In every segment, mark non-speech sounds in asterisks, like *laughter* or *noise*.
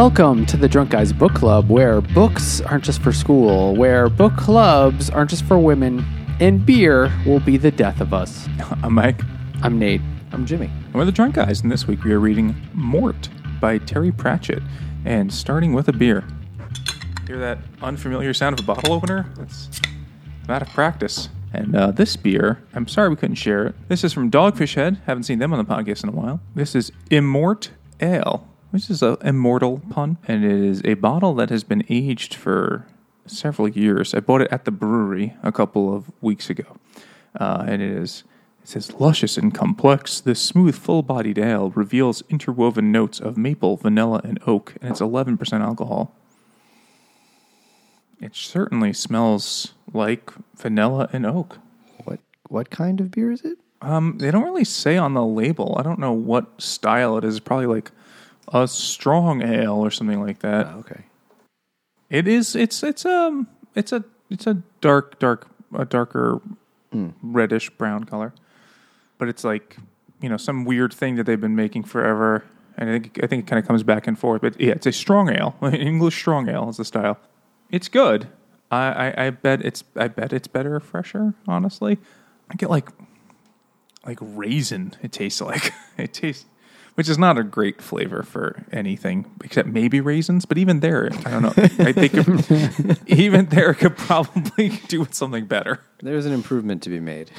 Welcome to the Drunk Guys Book Club, where books aren't just for school, where book clubs aren't just for women, and beer will be the death of us. *laughs* I'm Mike. I'm Nate. I'm Jimmy. And we're the Drunk Guys, and this week we are reading Mort by Terry Pratchett, and starting with a beer. Hear that unfamiliar sound of a bottle opener? That's I'm out of practice. And uh, this beer, I'm sorry we couldn't share it. This is from Dogfish Head. Haven't seen them on the podcast in a while. This is Immort Ale, which is a immortal pun, and it is a bottle that has been aged for several years. I bought it at the brewery a couple of weeks ago, uh, and it is. It says luscious and complex. This smooth, full-bodied ale reveals interwoven notes of maple, vanilla, and oak, and it's 11% alcohol. It certainly smells like vanilla and oak. What what kind of beer is it? Um, they don't really say on the label. I don't know what style it is. Probably like a strong ale or something like that. Oh, okay. It is. It's it's um it's a it's a dark dark a darker reddish brown color, but it's like you know some weird thing that they've been making forever. And I think I think it kind of comes back and forth. But yeah, it's a strong ale. *laughs* English strong ale is the style. It's good. I, I, I bet it's I bet it's better fresher. Honestly, I get like like raisin. It tastes like *laughs* it tastes, which is not a great flavor for anything except maybe raisins. But even there, I don't know. I think it- *laughs* even there could probably do with something better. There's an improvement to be made.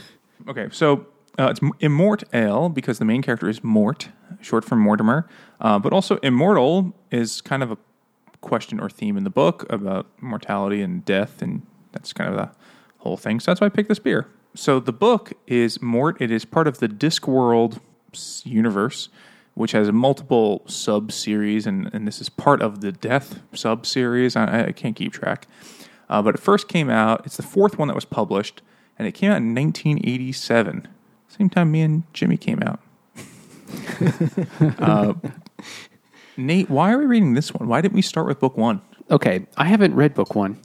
Okay, so uh, it's Immort Ale because the main character is Mort, short for Mortimer. Uh, but also, immortal is kind of a question or theme in the book about mortality and death, and that's kind of the whole thing. So that's why I picked this beer. So the book is Mort. It is part of the Discworld universe, which has multiple sub series, and, and this is part of the Death sub series. I, I can't keep track. Uh, but it first came out, it's the fourth one that was published, and it came out in 1987. Same time me and Jimmy came out. *laughs* uh, Nate, why are we reading this one? Why didn't we start with book one? Okay, I haven't read book one.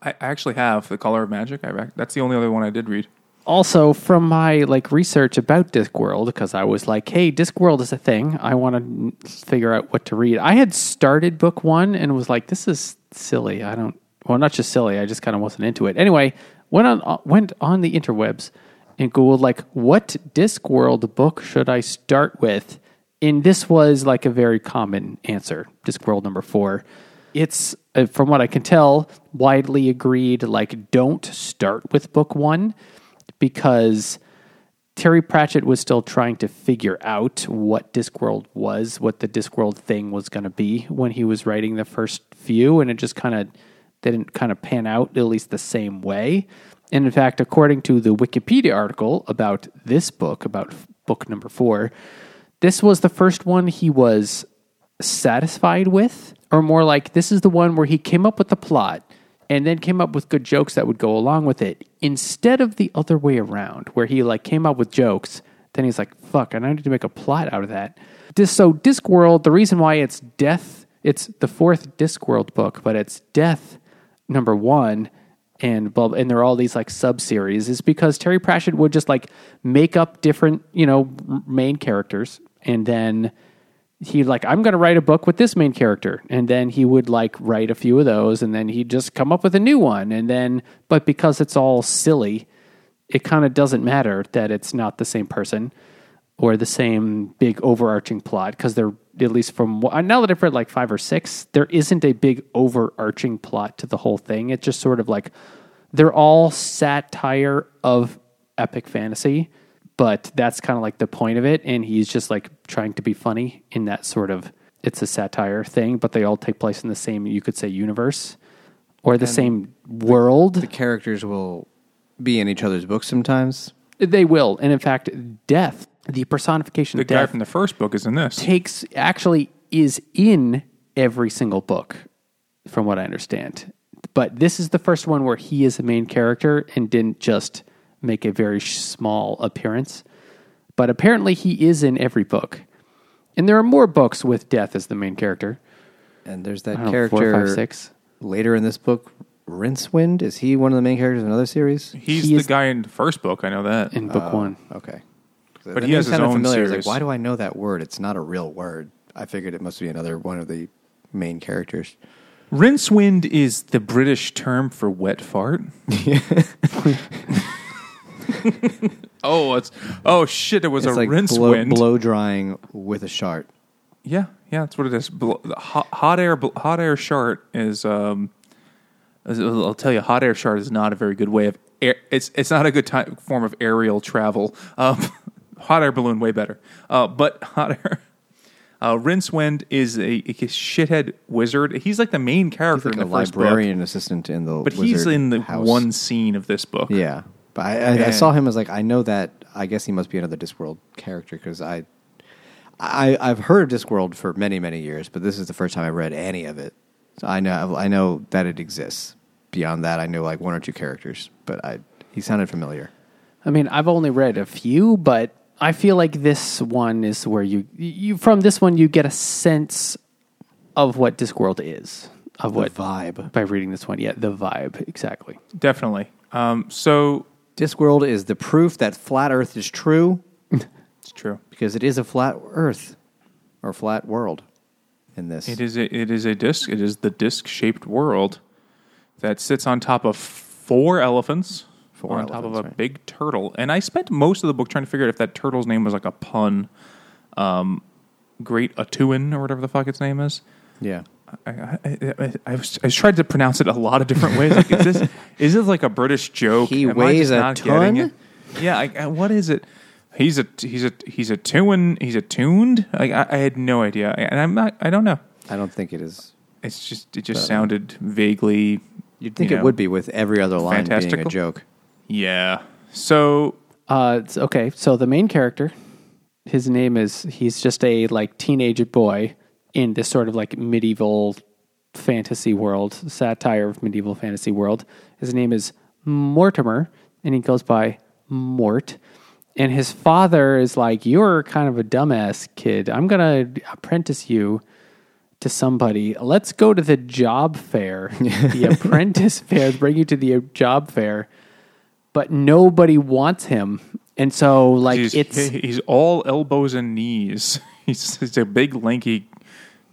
I I actually have The Color of Magic. I that's the only other one I did read. Also, from my like research about Discworld, because I was like, "Hey, Discworld is a thing. I want to figure out what to read." I had started book one and was like, "This is silly. I don't." Well, not just silly. I just kind of wasn't into it. Anyway, went on went on the interwebs and googled like, "What Discworld book should I start with?" And this was like a very common answer. Discworld number four. It's uh, from what I can tell, widely agreed. Like, don't start with book one because Terry Pratchett was still trying to figure out what Discworld was, what the Discworld thing was going to be when he was writing the first few, and it just kind of didn't kind of pan out at least the same way. And in fact, according to the Wikipedia article about this book, about book number four, this was the first one he was satisfied with, or more like this is the one where he came up with the plot and then came up with good jokes that would go along with it. Instead of the other way around where he like came up with jokes then he's like fuck i need to make a plot out of that. So discworld the reason why it's death it's the fourth discworld book but it's death number one and blah, and there are all these like sub series is because terry pratchett would just like make up different you know main characters and then he like i'm going to write a book with this main character and then he would like write a few of those and then he'd just come up with a new one and then but because it's all silly it kind of doesn't matter that it's not the same person or the same big overarching plot because they're at least from what- uh, now that i've read like five or six there isn't a big overarching plot to the whole thing. It's just sort of like they're all satire of epic fantasy but that's kind of like the point of it and he's just like trying to be funny in that sort of it's a satire thing but they all take place in the same you could say universe or the same world The characters will be in each other's books sometimes. they will and in fact death the personification The of guy death from the first book is in this. takes actually is in every single book from what i understand but this is the first one where he is the main character and didn't just make a very small appearance but apparently he is in every book and there are more books with death as the main character And there's that I don't know, character four, five, six. later in this book, Rincewind. Is he one of the main characters in another series? He's He the is- guy in the first book. I know that. in book oh, one Okay. But he has his kind of own familiar. Series. Like, why do I know that word? It's not a real word. I figured it must be another one of the main characters. Rincewind is the British term for wet fart. *laughs* *laughs* *laughs* *laughs* oh, it's oh shit! It was It's a like rince blow, wind. blow drying with a shart. Yeah, yeah, that's what it is. Bl- Hot, hot air, bl- hot air shart is. Um, I'll tell you, hot air shart is not a very good way of. Air, it's it's not a good time, form of aerial travel. Um, *laughs* hot air balloon way better. Uh, but *laughs* hot air. Uh, Rincewind is a, a shithead wizard. He's like the main character like in the first book, librarian assistant in the. but he's in the house. one scene of this book. Yeah, but I, I, I saw him as like I know that. I guess he must be another Discworld character because I, I, I've heard of Discworld for many many years, but this is the first time I read any of it. So I know I know that it exists. Beyond that, I know like one or two characters, but I he sounded familiar. I mean, I've only read a few, but I feel like this one is where you you from this one you get a sense of what Discworld is, of what vibe. by reading this one. Yeah, the vibe exactly. Definitely. Um, so Discworld is the proof that flat Earth is true *laughs* it's true. because it is a flat Earth or flat world. In this, It is a, it is a disc. It is the disc shaped world that sits on top of four elephants, Four on top of a right. big turtle. And I spent most of the book trying to figure out if that turtle's name was like a pun. Um, Great A'Tuin or whatever the fuck its name is. yeah. I, I, I, I, was, I tried to pronounce it a lot of different ways. Like, is this *laughs* is this like a British joke? He Am I weighs just a not ton? it? Yeah. I, I, what is it? He's a he's a he's a tune he's a tuned. Like I, I had no idea, and I'm not. I don't know. I don't think it is. It's just it just sounded vaguely. You'd think you it would be with every other line being a joke. Yeah. So Uh, it's- okay, so the main character, his name is he's just a like teenage boy in this sort of like medieval fantasy world, satire of medieval fantasy world. His name is Mortimer, and he goes by Mort. And his father is like, "You're kind of a dumbass kid. I'm gonna apprentice you to somebody. Let's go to the job fair, *laughs* the apprentice fair. Bring you to the job fair." But nobody wants him, and so like he's it's he's all elbows and knees. *laughs* He's, he's a big, lanky,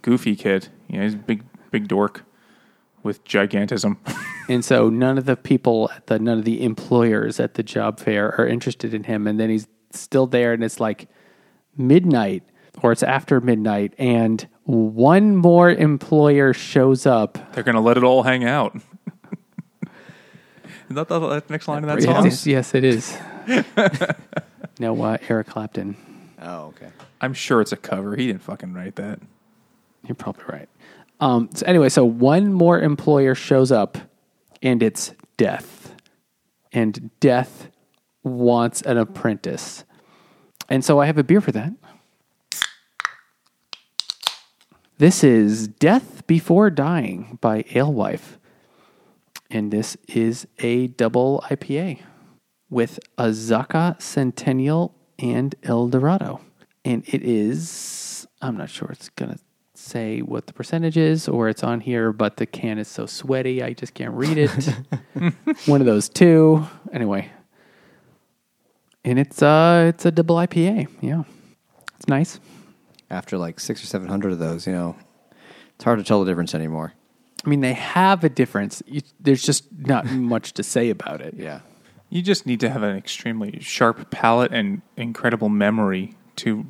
goofy kid. Yeah, he's a big, big dork with gigantism. *laughs* And so none of the people at the none of the employers at the job fair are interested in him. And then he's still there, and it's like midnight or it's after midnight, and one more employer shows up. They're gonna let it all hang out. *laughs* Is that the, the next line of that song? Yes, yes, it is. *laughs* no, uh, Eric Clapton. Oh, okay. I'm sure it's a cover. He didn't fucking write that. You're probably right. Um, so anyway, so one more employer shows up, and it's Death, and Death wants an apprentice, and so I have a beer for that. This is Death Before Dying by Alewife, and this is a double IPA with Azacca Centennial and El Dorado. And it is, I'm not sure it's to say what the percentage is or it's on here, but the can is so sweaty, I just can't read it. *laughs* One of those two. Anyway. And it's uh it's a double IPA. Yeah. It's nice. After like six or seven hundred of those, you know, it's hard to tell the difference anymore. I mean, they have a difference. You, there's just not *laughs* much to say about it. Yeah. You just need to have an extremely sharp palate and incredible memory to,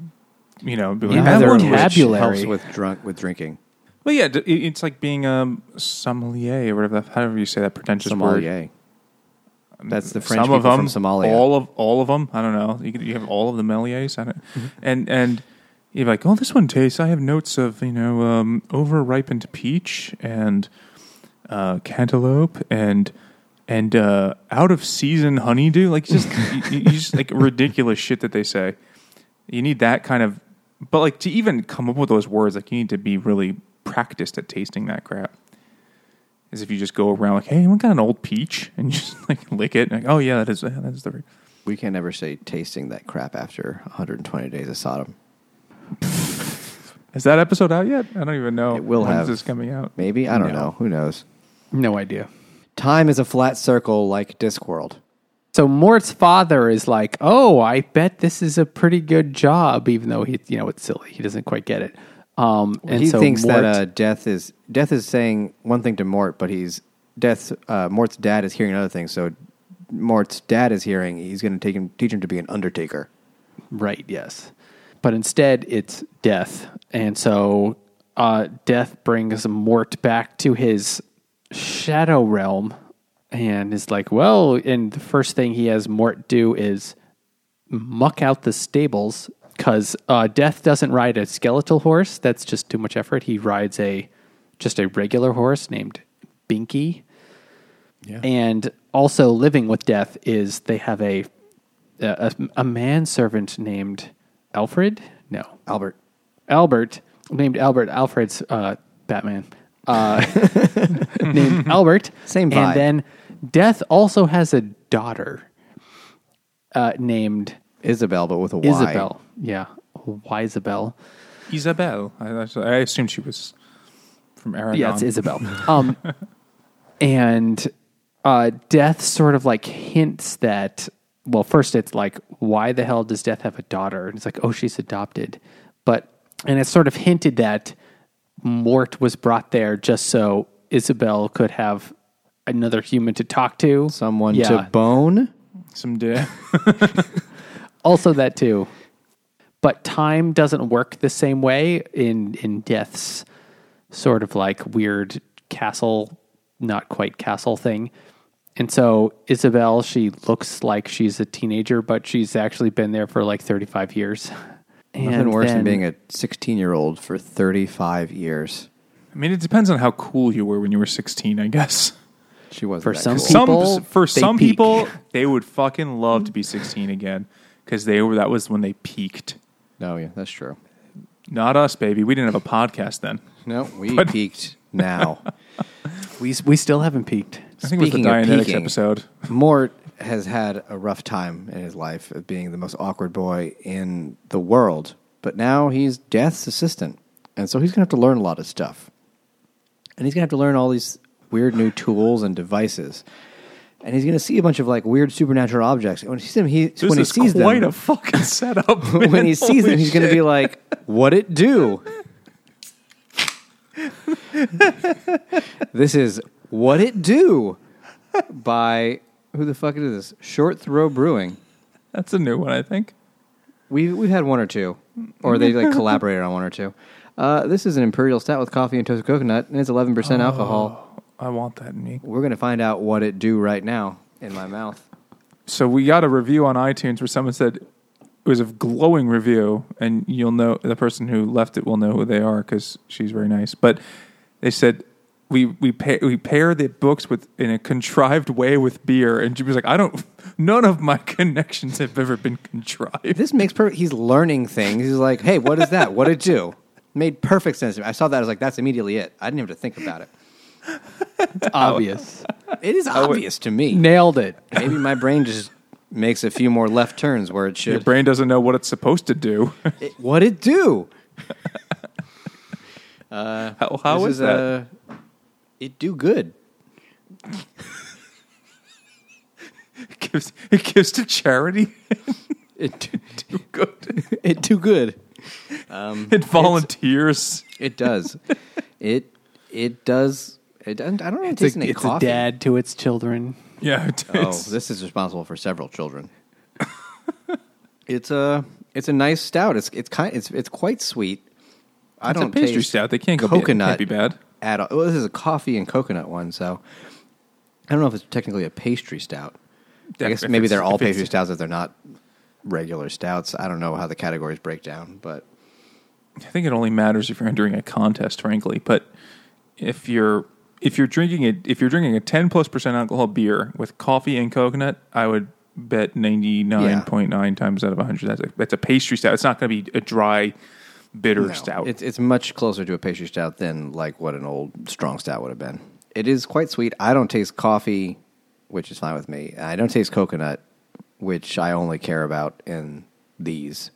you know, be like, Yeah, "That their one was-" vocabulary. helps with drunk with drinking. Well, yeah, d- it- it's like being a sommelier or whatever, the- however you say that pretentious word. Sommelier. That's the French Some of people them, from Somalia. all of all of them. I don't know. You, could- you have all of the meliers, I don't, Mm-hmm. and and you're like, oh, this one tastes. I have notes of you know um, over ripened peach and uh, cantaloupe and and uh, out of season honeydew. Like just *laughs* you, you just like ridiculous shit that they say. You need that kind of, but like to even come up with those words, like you need to be really practiced at tasting that crap. Is if you just go around like, hey, anyone got an old peach, *laughs* and you just like lick it, and like, oh yeah, that is that is the. *laughs* We can never say tasting that crap after 120 days of Sodom. *laughs* Is that episode out yet? I don't even know. It will When's have. this coming out? Maybe I don't No. know. Who knows? No idea. Time is a flat circle like Discworld. So Mort's father is like, "Oh, I bet this is a pretty good job," even though he, you know, it's silly. He doesn't quite get it. Um, and he so thinks Mort, that uh, death is death is saying one thing to Mort, but he's death. Uh, Mort's dad is hearing another thing. So Mort's dad is hearing. He's going to take him, teach him to be an undertaker. Right, yes. But instead, it's death. And so uh, death brings Mort back to his shadow realm and is like, well, and the first thing he has Mort do is muck out the stables because uh, death doesn't ride a skeletal horse. That's just too much effort. He rides a just a regular horse named Binky. Yeah. And also living with death is they have a a, a manservant named Alfred. No, Albert. Albert named Albert. Alfred's uh, Batman. Uh, *laughs* named Albert. Same vibe. And then Death also has a daughter uh, named Isabel, but with a Y. Isabel. Yeah, Y Isabel. Isabel. I, I I assumed she was from Aragon. Yeah, it's Isabel. *laughs* Um, and uh, Death sort of like hints that. Well, first it's like, why the hell does Death have a daughter? And it's like, oh, she's adopted. But and it's sort of hinted that Mort was brought there just so Isabel could have another human to talk to. Someone Yeah. to bone. Some day. *laughs* Also that too. But time doesn't work the same way in in Death's sort of like weird castle, not quite castle thing. And so Isabel, she looks like she's a teenager, but she's actually been there for like 35 years. *laughs* Nothing And worse than being a 16 year old for 35 years. I mean, it depends on how cool you were when you were 16, I guess. She was For some Some People, for they some peak. people, they would fucking love to be 16 again because they were that was when they peaked. No, yeah, that's true. Not us, baby. We didn't have a podcast then. No, we But- *laughs* peaked now. we we still haven't peaked. I think it was the Speaking Dianetics peaking. episode. Mort has had a rough time in his life of being the most awkward boy in the world, but now he's Death's assistant, and so he's going to have to learn a lot of stuff, and he's going to have to learn all these weird new tools and devices, and he's going to see a bunch of like weird supernatural objects. And when he sees them, he This when he is sees quite them, a fucking setup. *laughs* when he sees them, Holy he's going to be like, "What it do?" *laughs* this is "What It Do" by who the fuck is this? Short Throw Brewing. That's a new one, I think. We we've had one or two, or they like collaborated on one or two. Uh, this is an imperial stout with coffee and toasted coconut, and it's eleven percent alcohol. I want that me. We're gonna find out what it do right now in my mouth. So we got a review on iTunes where someone said it was a glowing review, and you'll know the person who left it will know who they are because she's very nice. But they said we we pay, we pair the books with in a contrived way with beer, and she was like, I don't. None of my *laughs* connections have ever been contrived. This makes perfect. He's learning things. He's like, "Hey, what is that? What it do?" Made perfect sense to me. I saw that. I was like, "That's immediately it." I didn't even have to think about it. It's obvious. It is obvious to me. Nailed it. Maybe my brain just makes a few more left turns where it should. Your brain doesn't know what it's supposed to do. It- what it do? *laughs* how how This is, that? uh, it do good. it, gives, it gives to charity. *laughs* It do, *laughs* Do good. it do good. Um, *laughs* it volunteers. It does. it it does. It doesn't. I don't know. It It's, tastes a, it's a dad to its children. Yeah, it Oh, this is responsible for several children. it's a it's a nice stout. It's it's kind it's it's quite sweet. I It's don't a pastry taste stout. They can't go coconut Be, can't be bad. At all. Well, this is a coffee and coconut one, so I don't know if it's technically a pastry stout. I guess maybe they're all pastry stouts if they're not regular stouts. I don't know how the categories break down, but I think it only matters if you're entering a contest, frankly. But if you're if you're drinking it, if you're drinking a 10 plus percent alcohol beer with coffee and coconut, I would bet 99.9 times out of 100 that's a, that's a pastry stout. It's not going to be a dry, bitter No, stout. It's it's much closer to a pastry stout than like what an old strong stout would have been. It is quite sweet. I don't taste coffee, which is fine with me. I don't taste coconut, which I only care about in these.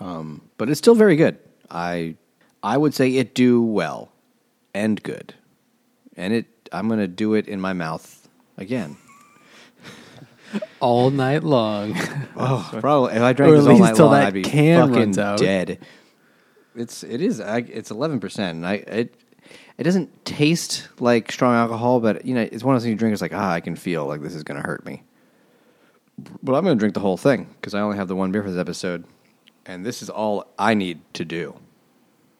Um, but it's still very good. I I would say it do well and good, and it. I'm gonna do it in my mouth again. All night long. Oh, probably if I drank Or at this all least night till long, that I'd be can fucking runs out. dead. It's it is it's eleven percent, and I it it doesn't taste like strong alcohol, but you know it's one of those things you drink. It's like ah, I can feel like this is going to hurt me. But I'm going to drink the whole thing because I only have the one beer for this episode, and this is all I need to do.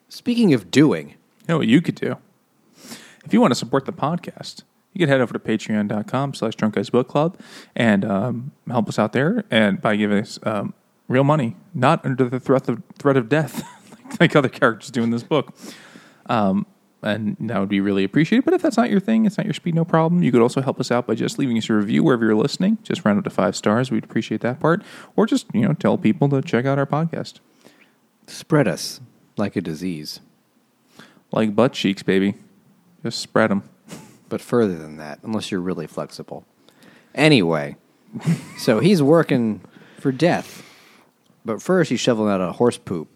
Speaking of doing, You know what you could do? If you want to support the podcast, you could head over to patreon.com slash drunk guys book club and um, help us out there and by giving us um, real money, not under the threat of threat of death, *laughs* *laughs* like other characters do in this book. Um, and that would be really appreciated. But if that's not your thing, it's not your speed, no problem. You could also help us out by just leaving us a review wherever you're listening. Just round up to five stars. We'd appreciate that part. Or just, you know, tell people to check out our podcast. spread us like a disease, Like butt cheeks, baby. Just spread them. but further than that, unless you're really flexible. Anyway, *laughs* so he's working for death, but first he's shoveling out a horse poop,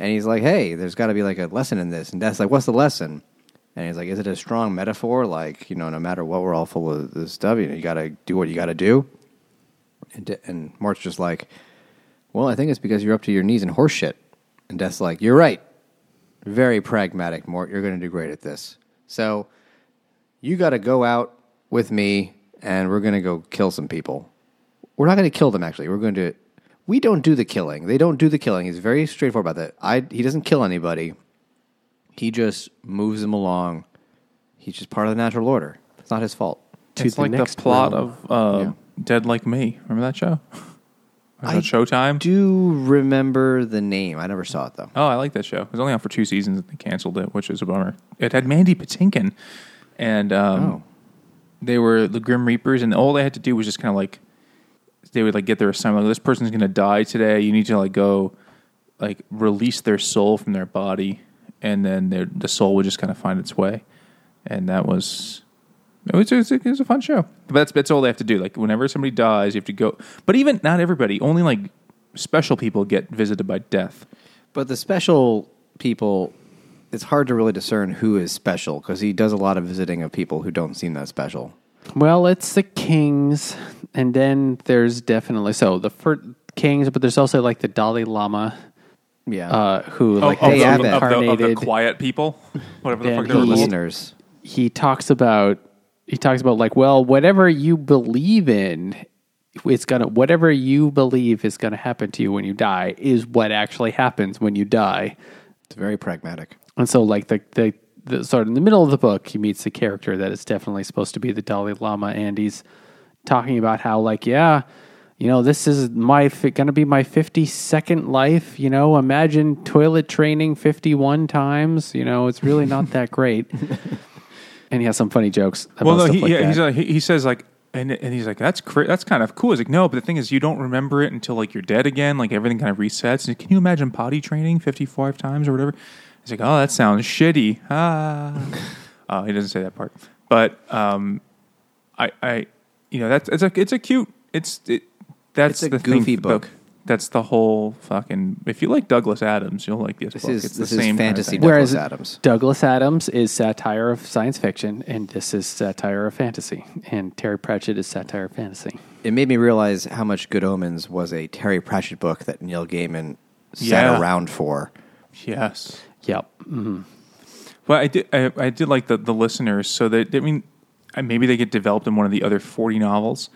and he's like, "Hey, there's got to be like a lesson in this." And Death's like, "What's the lesson?" And he's like, "Is it a strong metaphor? Like, you know, no matter what, we're all full of this stuff. You know, you got to do what you got to do." And and just like, "Well, I think it's because you're up to your knees in horse shit." And Death's like, "You're right. Very pragmatic, Mort. You're going to do great at this." So you got to go out with me and we're going to go kill some people. We're not going to kill them actually. We're going to we don't do the killing. They don't do the killing. He's very straightforward about that. I he doesn't kill anybody. He just moves them along. He's just part of the natural order. It's not his fault. To it's the like the next plot room. of uh, Yeah. Dead Like Me. Remember that show? *laughs* I that Showtime? Do remember the name? I never saw it though. Oh, I like that show. It was only on for two seasons. and They canceled it, which is a bummer. It had Mandy Patinkin, and um, Oh. they were the Grim Reapers, and all they had to do was just kind of like they would like get their assignment. Like, this person's going to die today. You need to like go like release their soul from their body, and then their the soul would just kind of find its way. And that was it was, it was, it was a fun show. But that's that's all they have to do. Like whenever somebody dies, you have to go. But even not everybody. Only like special people get visited by death. But the special people, it's hard to really discern who is special because he does a lot of visiting of people who don't seem that special. Well, it's the kings, and then there's definitely so the first kings, but there's also like the Dalai Lama, Yeah. uh, who like of they the- of, the, of, the, of the incarnated. quiet people, whatever the fuck they the were he- listeners. he talks about he talks about like well whatever you believe in it's gonna whatever you believe is gonna happen to you when you die is what actually happens when you die It's very pragmatic. and so like the the, the sort of in the middle of the book he meets the character that is definitely supposed to be the dalai lama and he's talking about how like yeah you know this is my fi- gonna be my 52nd life you know imagine toilet training 51 times you know it's really not that *laughs* great and he has some funny jokes about Well, no, he, like yeah, like, he, he says like, and and he's like, that's cra- that's kind of cool. He's like, no, but the thing is, you don't remember it until like you're dead again. Like everything kind of resets. And can you imagine potty training 55 times or whatever? He's like, oh, that sounds shitty. Ah, *laughs* oh, he doesn't say that part, but um, I I you know that's it's a it's a cute it's it that's It's a the goofy thing, book. The, that's the whole fucking. If you like Douglas Adams, you'll like this, This book. is it's this the is same kind of thing. Douglas Whereas Adams. Douglas Adams is satire of science fiction, and this is satire of fantasy. And Terry Pratchett is satire of fantasy. It made me realize how much Good Omens was a Terry Pratchett book that Neil Gaiman sat Yeah. around for. Yes. Yep. hmm Well, I did. I, I did like the the listeners. So that I mean, maybe they get developed in one of the other forty novels.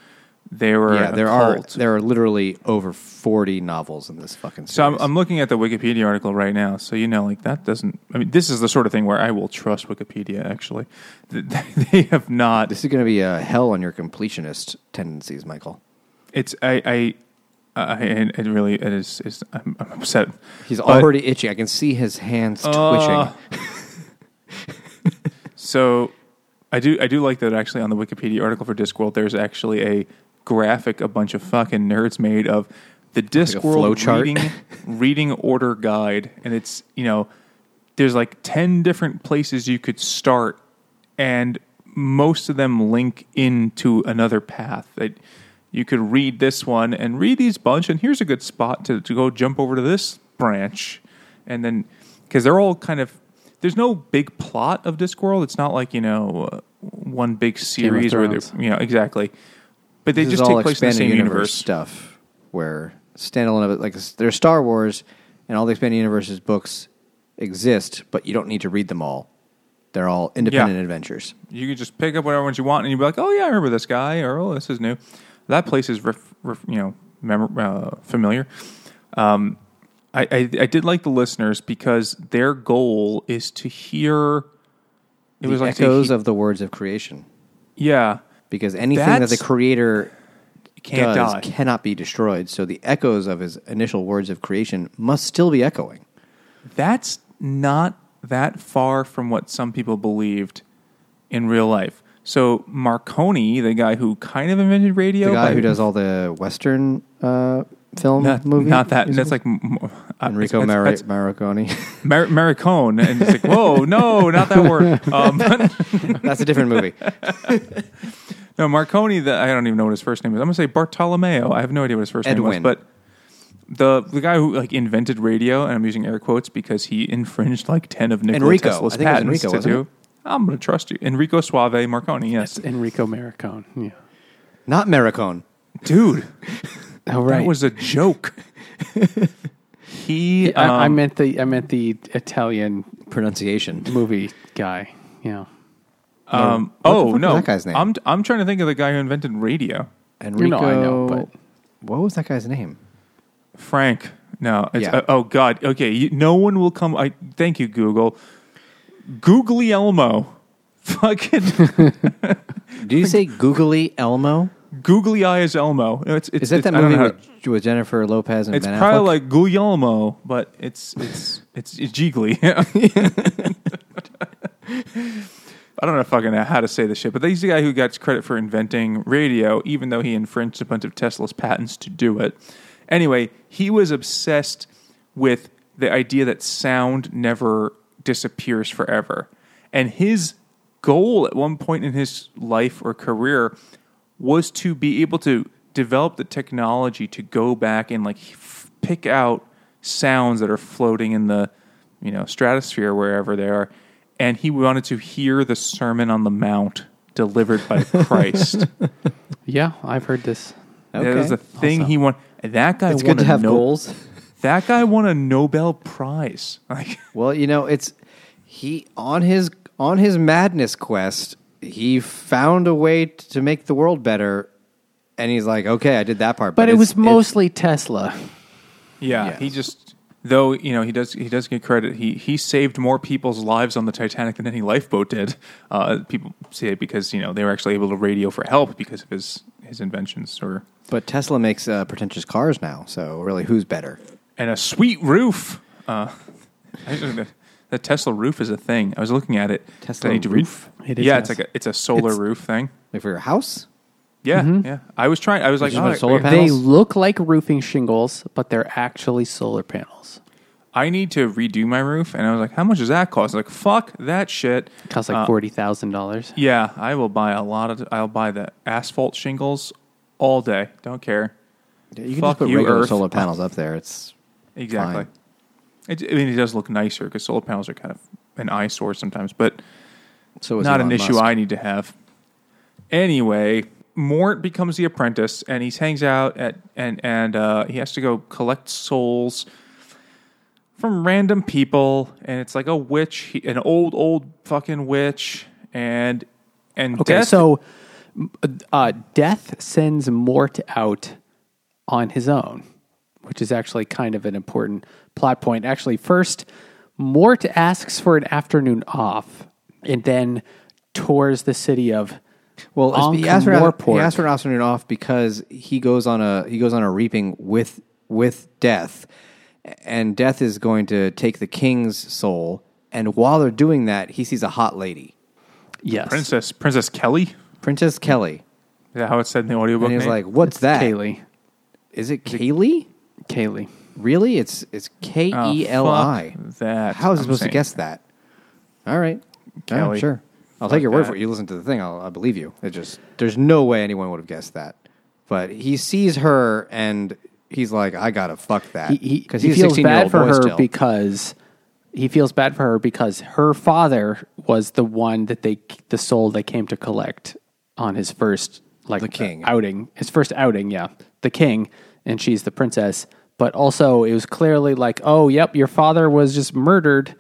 They were yeah, there are there are literally over forty novels in this fucking series. So I'm, I'm looking at the Wikipedia article right now. So you know, like that doesn't. I mean, this is the sort of thing where I will trust Wikipedia. Actually, *laughs* they have not. this is going to be a hell on your completionist tendencies, Michael. It's I. I I, it it really it is. is I'm, I'm upset. He's But- already itching. I can see his hands Uh, twitching. *laughs* So I do I do like that actually on the Wikipedia article for Discworld there's actually a graphic a bunch of fucking nerds made of the Discworld flowchart? reading *laughs* reading order guide and it's you know there's like 10 different places you could start and most of them link into another path that you could read this one and read these bunch and here's a good spot to, to go jump over to this branch and then because they're all kind of there's no big plot of Discworld it's not like you know uh, one big series where they're you know exactly but they this just take place in the same universe, universe stuff where standalone of it, like there's Star Wars, and all the expanded universes books exist, but you don't need to read them all. They're all independent Yeah. adventures. You can just pick up whatever ones you want, and you'd be like, "Oh yeah, I remember this guy," or "Oh, this is new." That place is, ref, ref, you know, memor- uh, familiar. Um, I, I I did like the listeners because their goal is to hear. It the was like echoes he- of the words of creation, yeah, because anything that the creator can't does die. cannot be destroyed. So the echoes of his initial words of creation must still be echoing. That's not that far from what some people believed in real life. So Marconi, the guy who kind of invented radio, The guy by- who does all the Western uh, film not, movie, not that. That's like uh, Enrico that's- Mar- that's- Marconi. *laughs* Mar- Maricone, and it's like, whoa, no, not that word. *laughs* Um, *laughs* That's a different movie. no, Marconi. The, I don't even know what his first name is. I'm gonna say Bartolomeo. I have no idea what his first name was, but the the guy who like invented radio, and I'm using air quotes because he infringed like ten of Nikola Enrico. Tesla's I think it was patents Enrico, to wasn't do. It? I'm gonna trust you, Enrico Suave Marconi. Yes, Enrico Maricone. Yeah. Not Maricone. dude, *laughs* Oh right. that was a joke. *laughs* he, I, I um, meant the I meant the Italian Pronunciation. movie. guy. Yeah. Um, What the oh fuck was no, that guy's name? I'm I'm trying to think of the guy who invented radio. Enrico. You know, I know, but what was that guy's name? Frank. No. It's, Yeah. uh, oh God. Okay. You, no one will come. I thank you, Google. Googly Elmo. *laughs* Fucking *laughs* Do you say Googly Elmo? googly eyes Elmo. It's, it's, Is that it's- that I don't movie know how- with, with Jennifer Lopez and It's Ben probably Affleck? like Guglielmo, but it's it's it's, it's jiggly. *laughs* I don't know fucking how to say this shit, but he's the guy who got credit for inventing radio, even though he infringed a bunch of Tesla's patents to do it. Anyway, he was obsessed with the idea that sound never disappears forever. And his goal at one point in his life or career was to be able to develop the technology to go back and like f- pick out sounds that are floating in the you know stratosphere wherever they are and he wanted to hear the sermon on the mount delivered by *laughs* christ Yeah, I've heard this. Okay. that was a thing Also. he won and that guy It's won good to have no- goals. That guy won a nobel prize *laughs* like Well, you know, it's he on his on his madness quest. He found a way to make the world better, and he's like, "Okay, I did that part." But, it was mostly Tesla. Yeah, Yes. he just though you know he does he does get credit. He he saved more people's lives on the Titanic than any lifeboat did. Uh, people say it because you know they were actually able to radio for help because of his his inventions or But Tesla makes uh, pretentious cars now, so really, who's better? And a sweet roof. Uh, *laughs* the, the Tesla roof is a thing. I was looking at it. Tesla I need to read- roof? It is yeah, nice. it's like a it's a solar It's- roof thing. Like for your house? Yeah, Mm-hmm. yeah. I was trying. I was like, just oh, put solar I- panels? They look like roofing shingles, but they're actually solar panels. I need to redo my roof, and I was like, how much does that cost? I was like, fuck that shit. It costs like Uh, forty thousand dollars. Yeah, I will buy a lot of. I'll buy the asphalt shingles all day. Don't care. You can Fuck just put you, regular Earth. solar panels up there. It's Exactly. It, I mean, it does look nicer because solar panels are kind of an eyesore sometimes, but so not an issue Musk. I need to have. Anyway, Mort becomes the apprentice, and he hangs out at and and uh, he has to go collect souls from random people, and it's like a witch, he- an old old fucking witch, and and Okay, Death- so uh, Death sends Mort out on his own, which is actually kind of an important plot point. Actually, first, Mort asks for an afternoon off and then tours the city of Well, it's- he Ankh asked, for, he asked for an afternoon off because he goes on a he goes on a reaping with with death, and death is going to take the king's soul. And while they're doing that, he sees a hot lady, Yes, Princess Princess Kelly. Princess Kelly, Is that how it said in the audiobook? and he's name? like, "What's that? Kaylee. Is it Kaylee? Kaylee. Really? It's it's oh, K Oh, E L I. That How is it I'm supposed to guess that? All right, All right, Kelly. sure. I'll take your word that. for it. You listen to the thing. I'll, I believe you. It just there's no way anyone would have guessed that. But he sees her and he's like, I gotta fuck that He, he, because he feels bad for her still. because he feels bad for her because her father was the one that they the soul they came to collect on his first like The king. outing his first outing yeah the king and she's the princess but also it was clearly like, oh, yep, your father was just murdered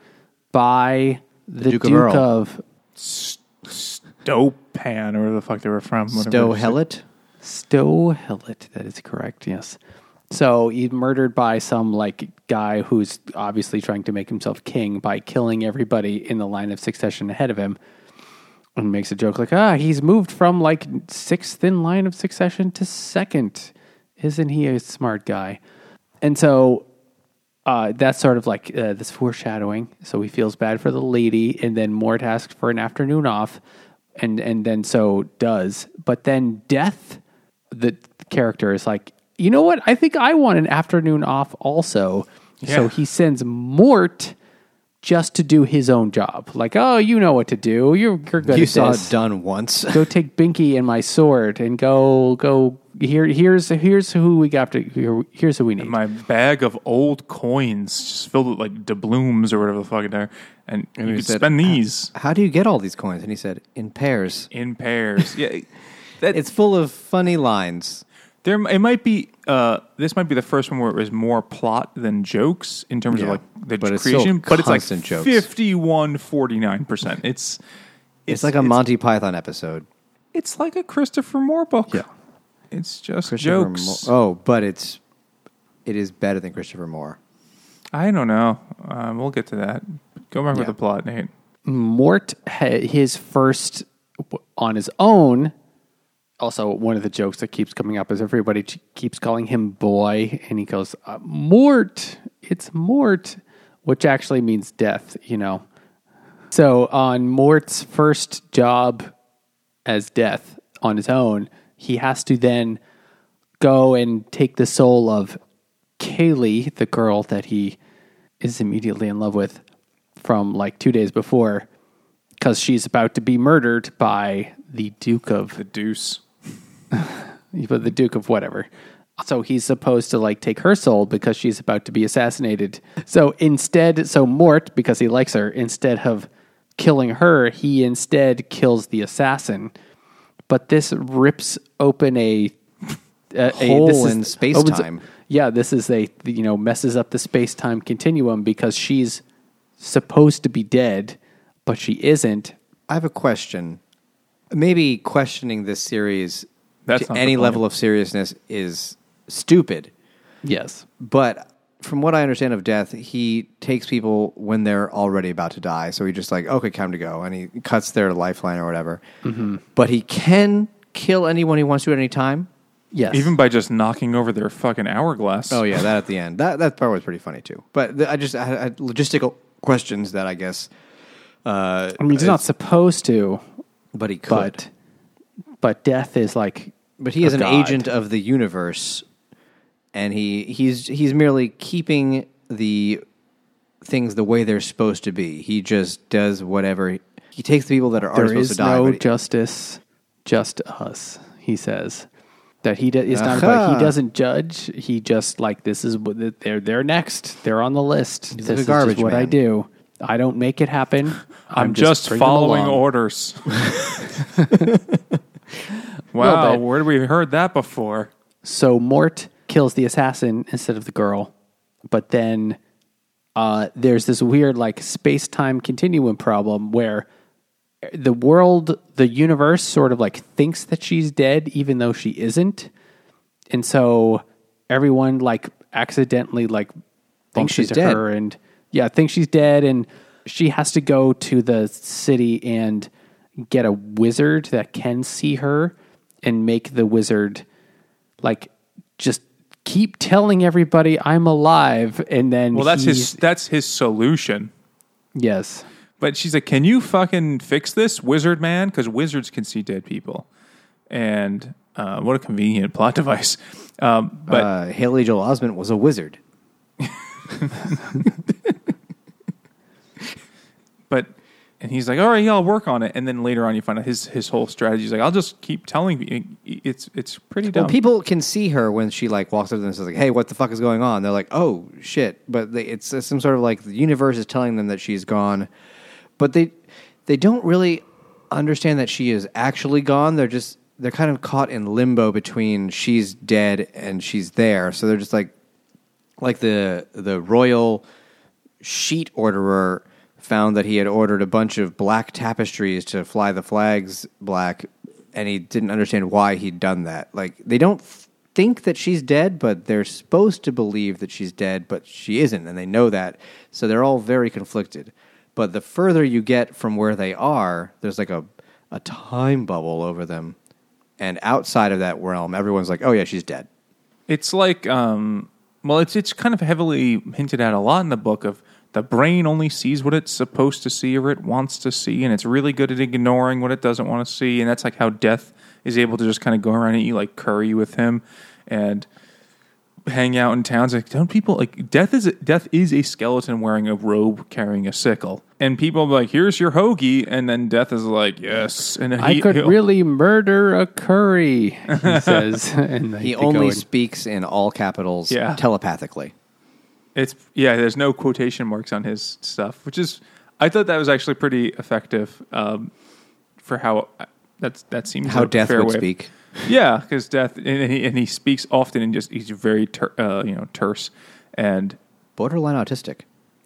by the Duke Duke, of Earl. of, Stopan or where the fuck they were from. whatever Stowe it is. Hellet. Sto Helit. That is correct. Yes. So he's murdered by some like guy who's obviously trying to make himself king by killing everybody in the line of succession ahead of him, and makes a joke like, "Ah, he's moved from like sixth in line of succession to second. Isn't he a smart guy?" And so uh, that's sort of like uh, this foreshadowing. So he feels bad for the lady, and then Mort asks for an afternoon off, and and then so does. But then Death, the character, is like, you know what? I think I want an afternoon off also. So he sends Mort just to do his own job. Like, oh, you know what to do. You're you're good You saw this it done once. go take Binky and my sword and go go here here's here's who we got to here, here's who we need. My bag of old coins just filled with like doubloons or whatever the fuck they are, and, you he could said, spend these How do you get all these coins? And he said, in pairs. in pairs. yeah, *laughs* that, It's full of funny lines. there. It might be. Uh, this might be the first one where it was more plot than jokes in terms of like the But it's creation, but it's like constant jokes. 51 49 percent. It's It's, like a Monty Python episode. It's like a Christopher Moore book. Yeah. It's just Christopher jokes. Mo- oh, but it's it is better than Christopher Moore. I don't know. Um, we'll get to that. Go back Yeah. with the plot, Nate. Mort ha- his first on his own. Also, one of the jokes that keeps coming up is everybody keeps calling him boy, and he goes, uh, "Mort, it's Mort," which actually means death. You know. So on Mort's first job as death on his own, he has to then go and take the soul of Kaylee, the girl that he is immediately in love with from like two days before, because she's about to be murdered by the Duke of The Deuce. *laughs* but the Duke of whatever. So he's supposed to like take her soul because she's about to be assassinated. So instead, so Mort, because he likes her, instead of killing her, he instead kills the assassin. But this rips open a, *laughs* a, a- Hole this is- in space opens- time. Yeah, this is a you know messes up the space time continuum because she's supposed to be dead, but she isn't. I have a question. Maybe questioning this series That's to any level of seriousness is stupid. Yes. But from what I understand of death, he takes people when they're already about to die. So he just like, okay, time to go, and he cuts their lifeline or whatever. Mm-hmm. But he can kill anyone he wants to at any time. Yes. Even by just knocking over their fucking hourglass. Oh yeah, that at the end. That that part was pretty funny too. But the, I just I had logistical questions that I guess. Uh, I mean, he's not supposed to, but he could. but but death is like But he is an god. agent of the universe, and he he's he's merely keeping the things the way they're supposed to be. He just does whatever. He takes the people that are already there supposed is to die. no but he- justice, just us. He says that he do, it's not about he doesn't judge. He just like this is what they're they're next. They're on the list. He's this like a is garbage just what I man. do. I don't make it happen. I'm, just, bring them following along. orders. *laughs* Well, wow, but- where did we heard that before? So Mort kills the assassin instead of the girl, but then uh, there's this weird like space time continuum problem where the world, the universe, sort of like thinks that she's dead even though she isn't, and so everyone like accidentally like thinks she's dead. her and yeah, thinks she's dead, and she has to go to the city and get a wizard that can see her and make the wizard like just keep telling everybody I'm alive, and then Well, that's his that's his solution. yes. But she's like, "Can you fucking fix this, wizard man? Because wizards can see dead people." And uh, what a convenient plot *laughs* device. Um, but uh, Haley Joel Osment was a wizard. *laughs* but and he's like, "All right, yeah, I'll work on it." And then later on, you find out his his whole strategy is like, "I'll just keep telling you." It's it's pretty dumb. Well, people can see her when she like walks up to them and says like, "Hey, what the fuck is going on?" They're like, "Oh shit!" But they, it's uh, some sort of like the universe is telling them that she's gone, but they they don't really understand that she is actually gone. They're just they're kind of caught in limbo between she's dead and she's there. So they're just like, like the the royal sheet orderer found that he had ordered a bunch of black tapestries to fly the flags black and he didn't understand why he'd done that. Like they don't think that she's dead but they're supposed to believe that she's dead but she isn't and they know that so they're all very conflicted. But the further you get from where they are there's like a a time bubble over them and outside of that realm everyone's like oh yeah she's dead. It's like, um, well, it's it's kind of heavily hinted at a lot in the book of the brain only sees what it's supposed to see or it wants to see, and it's really good at ignoring what it doesn't want to see, and that's like how death is able to just kind of go around and eat like curry with him, and hang out in towns. Like, don't people like death is death is a skeleton wearing a robe carrying a sickle, and people are like, "Here's your hoagie," and then death is like, "Yes," and I could really murder a curry, he *laughs* says. *laughs* and he have to go only and- speaks in all capitals Yeah. telepathically It's yeah. There's no quotation marks on his stuff, which is I thought that was actually pretty effective um, for how that's that seems how a death fair would way speak Yeah, because death and he, and he speaks often and just he's very ter- uh, you know terse and borderline autistic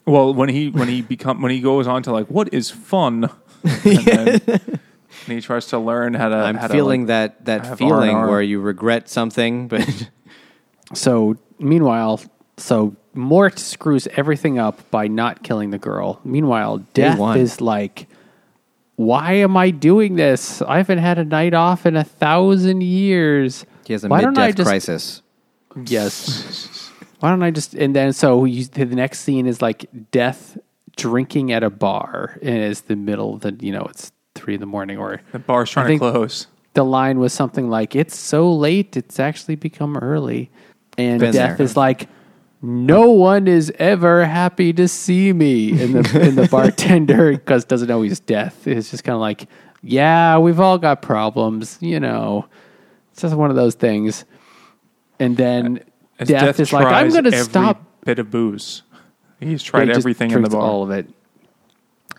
well when he when he *laughs* become when he goes on to like what is fun *laughs* and, then, and he tries to learn how to i'm how feeling to, like, that that feeling R&R. where you regret something but *laughs* So meanwhile, so Mort screws everything up by not killing the girl. Meanwhile, Death one. is like, "Why am I doing this? I haven't had a night off in a thousand years." he has a Why mid-death just- crisis Yes. Why don't I just and then so you, the next scene is like Death drinking at a bar, and it's the middle of the you know it's three in the morning or the bar's trying I think- to close. the line was something like, "It's so late, it's actually become early," and Been Death there. is like, "No one is ever happy to see me." And the and the bartender, *laughs* because doesn't know he's Death, is just kind of like, "Yeah, we've all got problems, you know." It's just one of those things. And then As Death, is like, "I'm going to stop." bit of booze. He's tried everything in the bar. all of it.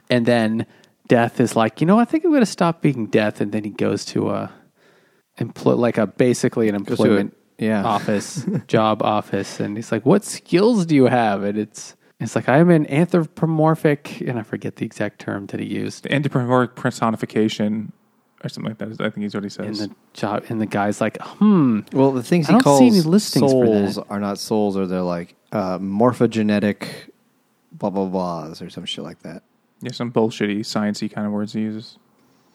And then Death is like, you know, I think I'm going to stop being Death. And then he goes to a, like a basically an employment yeah. office, *laughs* job office, and he's like, "What skills do you have?" And it's it's like I'm an anthropomorphic, and I forget the exact term that he used. the anthropomorphic personification or something like that. I think he's what he And says. the job, and the guy's like, "Hmm, well the things I he don't see calls any listings for souls that. are not souls or they're like uh, morphogenetic blah blah blahs or some shit like that yeah, some bullshitty sciencey kind of words he uses.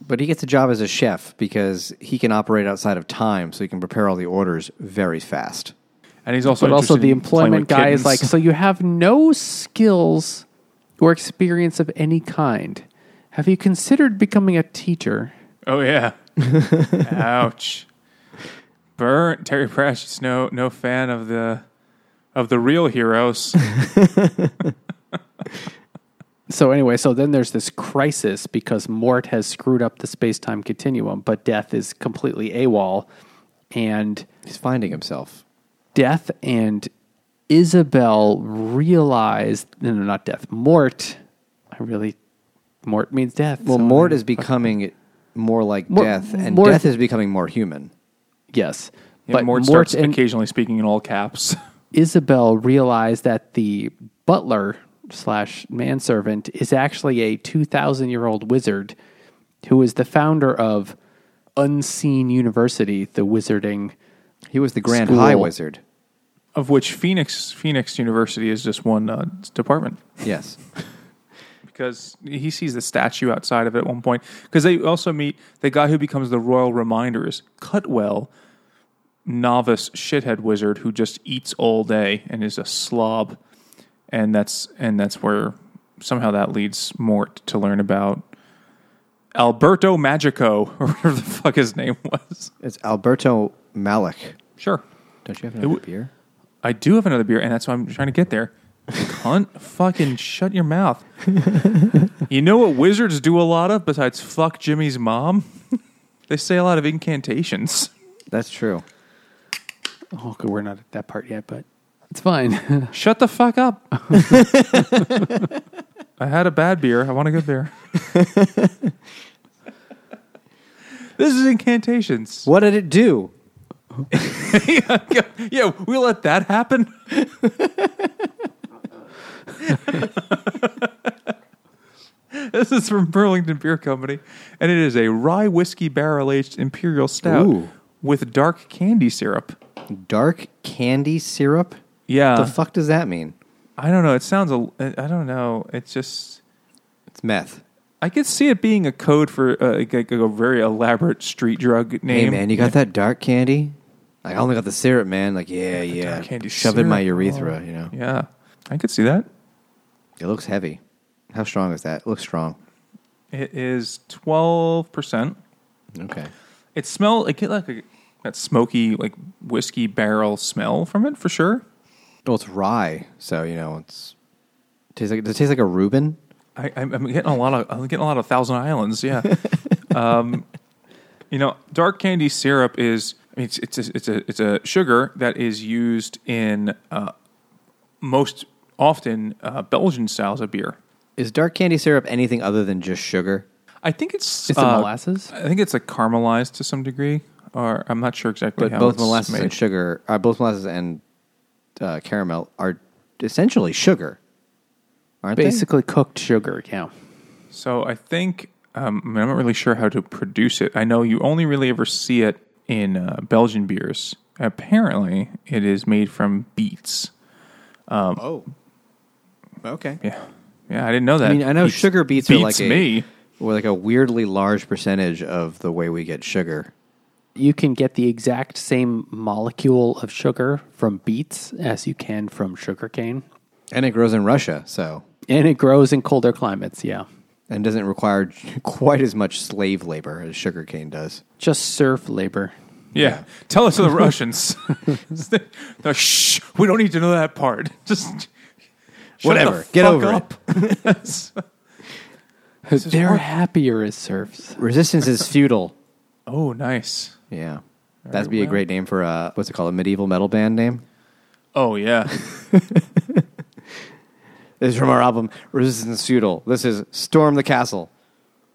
But he gets a job as a chef because he can operate outside of time so he can prepare all the orders very fast And he's also but also the employment with guy is like, so you have no skills or experience of any kind. Have you considered becoming a teacher?" oh yeah, *laughs* ouch, burn. Terry Pratchett's no no fan of the of the real heroes. *laughs* So anyway, so then there's this crisis because Mort has screwed up the space time continuum, but Death is completely AWOL, and he's finding himself Death and Ysabell realize no, no, not Death. Mort, I really, Mort means death. well so mort I- is becoming more like Mort- death and Mort- death is becoming more human yes, Yeah, but Mort Mort, starts and occasionally speaking in all caps. *laughs* Ysabell realized that the butler slash manservant is actually a 2,000 year old wizard who is the founder of Unseen University, the wizarding. he was the grand School. high wizard of which Phoenix Phoenix University is just one uh, department. yes *laughs* because he sees the statue outside of it at one point. Because they also meet the guy who becomes the royal reminders, Cutwell, novice shithead wizard who just eats all day and is a slob, and that's and that's where somehow that leads Mort to learn about Alberto Magico *laughs* or whatever the fuck his name was. it's alberto Malich Sure, don't you have another w- beer I do have another beer, and that's why I'm trying to get there. Cunt, *laughs* fucking shut your mouth. *laughs* you know what wizards do a lot of besides fuck Jimmy's mom? they say a lot of incantations. that's true Oh, okay, we're not at that part yet, but it's fine. *laughs* Shut the fuck up. *laughs* I had a bad beer. I want a good beer. *laughs* this is incantations. what did it do yeah, we let that happen. this is from Burlington Beer Company, and it is a rye whiskey barrel aged imperial stout Ooh. with dark candy syrup. Dark candy syrup. Yeah, the fuck does that mean? I don't know. It sounds a. I don't know. It's just. It's meth. I could see it being a code for uh, like, like a very elaborate street drug name. Hey man, you got that dark candy? Like, I only got the syrup, man. Like, yeah, yeah. dark candy Shove it in my syrup. urethra. Oh. You know, Yeah, I could see that. it looks heavy. How strong is that? It looks strong. It is twelve percent. Okay. It smell. I get like a, that smoky like whiskey barrel smell from it for sure. Well, it's rye, so you know it's tastes like. Does it taste like a Reuben? I, I'm I'm getting a lot of I'm getting a lot of Thousand Islands. Yeah. *laughs* um, you know, dark candy syrup is I mean, it's it's a, it's a it's a sugar that is used in uh, most often uh, Belgian styles of beer. Is dark candy syrup anything other than just sugar? I think it's Is it uh, molasses? I think it's like caramelized to some degree, or I'm not sure exactly. But both it's molasses made. and sugar, uh, both molasses and uh, caramel are essentially sugar, aren't Basically cooked sugar, yeah. So I think um, I mean, I'm not really sure how to produce it. I know you only really ever see it in uh, Belgian beers. Apparently, it is made from beets. they? Oh, okay. Yeah, yeah, I didn't know that. I mean, I know Beets- sugar beets are like beats a me. or like a weirdly large percentage of the way we get sugar. You can get the exact same molecule of sugar from beets as you can from sugarcane. And it grows in Russia, so And it grows in colder climates, yeah. and doesn't require *laughs* quite as much slave labor as sugarcane does. Just serf labor. Yeah. tell us to the *laughs* Russians. *laughs* No, shh, we don't need to know that part. Just shut the Whatever, get fuck over it. They're happier as serfs. Resistance is futile. Oh, nice. Yeah, that'd be a great name for a what's it called? A medieval metal band name. Oh yeah. *laughs* This is from our album Resistance is Feudal. This is Storm the Castle.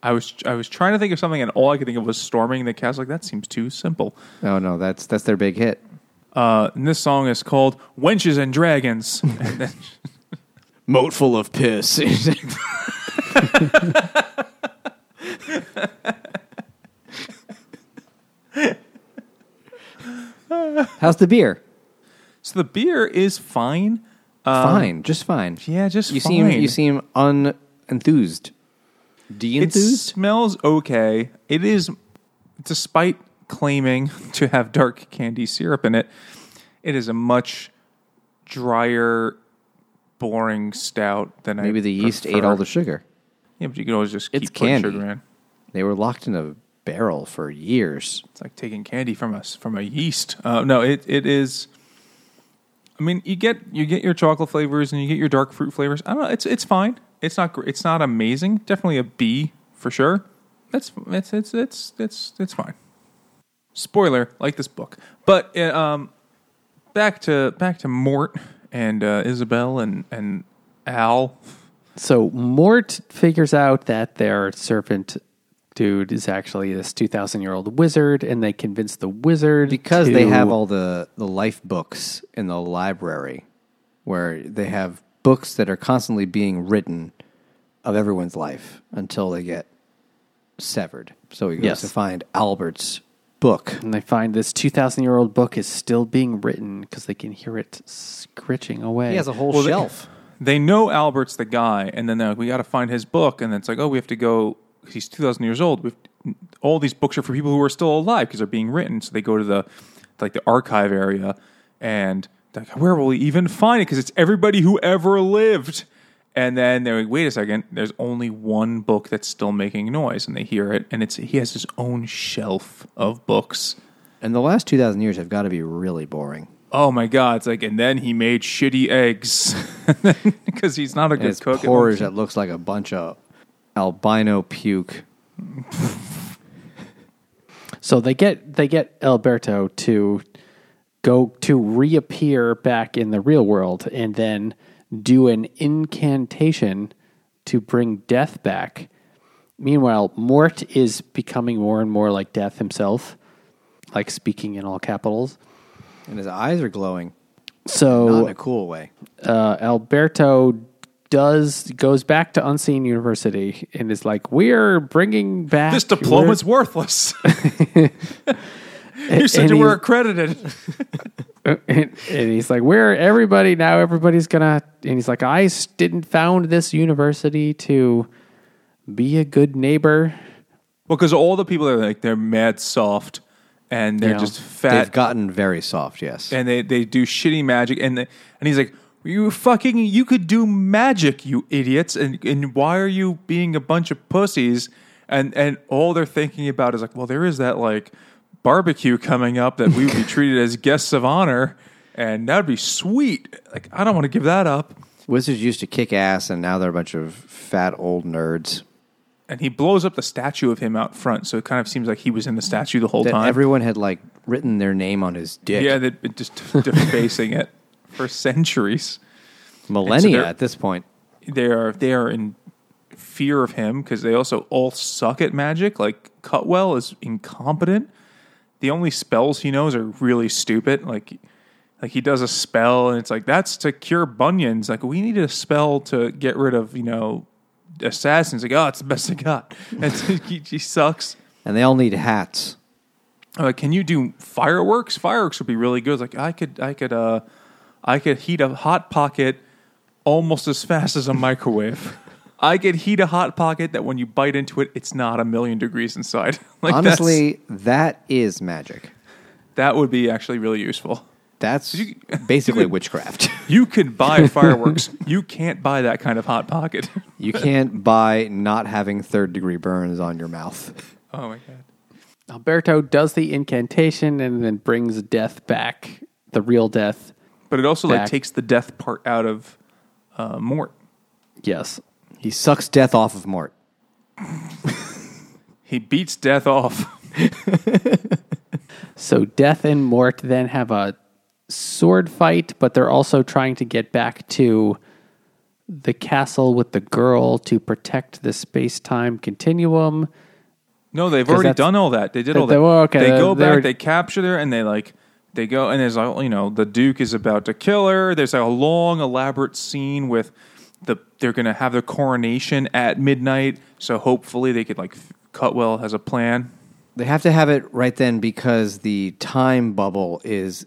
I was I was trying to think of something, and all I could think of was storming the castle. Like that seems too simple. Oh no, that's that's their big hit. Uh, and this song is called "Wenches and Dragons." *laughs* And then- *laughs* Moat full of piss. *laughs* How's the beer? so the beer is fine. Um, fine, just fine. Yeah, just you fine. seem you seem unenthused. It De-enthused? smells okay. It is, despite claiming *laughs* to have dark candy syrup in it, it is a much drier, boring stout than I Maybe the yeast ate all the sugar. Yeah, but you can always just keep It's putting candy. sugar in. They were locked in a barrel for years. It's like taking candy from us from a yeast. Uh, no, it it is. I mean, you get you get your chocolate flavors and you get your dark fruit flavors. I don't know. It's it's fine. It's not it's not amazing. Definitely a B for sure. That's it's it's it's it's it's fine. Spoiler, like this book, but uh, um, back to back to Mort and uh, Ysabell and and Al. So Mort figures out that their servant dude is actually this 2,000 year old wizard, and they convince the wizard because to- they have all the the life books in the library where they have books that are constantly being written of everyone's life until they get severed so he goes Yes. to find albert's book And they find this 2,000 year old book is still being written because they can hear it scritching away. he has a whole Well, they- shelf they know Albert's the guy, and then they're like, we got to find his book, and then it's like, oh, we have to go. He's two thousand years old. We've, all these books are for people who are still alive because they're being written. So they go to the like the archive area, and like, where will we even find it? Because it's everybody who ever lived. And then they're like, wait a second, there's only one book that's still making noise, and they hear it, and it's he has his own shelf of books. and the last 2000 years have got to be really boring Oh my god! It's like, and then he made shitty eggs *laughs* because he's not a and good it's cook. Porridge that looks like a bunch of albino puke So they get they get Alberto to go to reappear back in the real world and then do an incantation to bring death back. Meanwhile, Mort is becoming more and more like death himself. like speaking in all capitals. And his eyes are glowing, not So in a cool way. uh, Alberto does goes back to Unseen University and is like, "We're bringing back This diploma's worthless. *laughs* you said and you were accredited. *laughs* and, and he's like, "We're everybody now. Everybody's gonna." And he's like, "I didn't found this university to be a good neighbor." Well, because all the people are like they're mad soft, and they're Yeah. just fat. They've gotten very soft, yes. and they they do shitty magic, and they, and he's like, "You fucking, you could do magic, you idiots, and and why are you being a bunch of pussies?" And and all they're thinking about is like, well, there is that like barbecue coming up that we would be *laughs* treated as guests of honor, and that'd be sweet. Like, I don't want to give that up. Wizards used to kick ass, and now they're a bunch of fat old nerds. And he blows up the statue of him out front, so it kind of seems like he was in the statue the whole That time. everyone had like written their name on his dick. Yeah, they'd been just *laughs* defacing it for centuries. millennia they're- at this point. They are they are in fear of him because they also all suck at magic. Like Cutwell is incompetent. The only spells he knows are really stupid. Like like he does a spell and it's like that's to cure bunions. Like we need a spell to get rid of you know assassins. Like oh, it's the best I got. *laughs* And *laughs* he, he sucks. And they all need hats. Like, can you do fireworks? Fireworks would be really good. Like I could, I could, uh, I could heat a hot pocket almost as fast as a microwave. I could heat a hot pocket that when you bite into it, it's not a million degrees inside. *laughs* like Honestly, that is magic. that would be actually really useful. That's You- *laughs* basically witchcraft. *laughs* You could buy fireworks. you can't buy that kind of hot pocket. You can't buy not having third degree burns on your mouth. oh my god. Alberto does the incantation and then brings death back, the real death. But it also like Back. takes the death part out of uh, Mort. Yes. He sucks death off of Mort. *laughs* He beats death off. *laughs* So Death and Mort then have a sword fight, but they're also trying to get back to the castle with the girl to protect the space time continuum. No, they've already that's- done all that. They did all that. they were- okay, They they- go they back, were- they capture her, and they like they go and there's like you know the Duke is about to kill her. There's a long elaborate scene with the they're gonna have the coronation at midnight. So hopefully they could like Cutwell has a plan. They have to have it right then because the time bubble is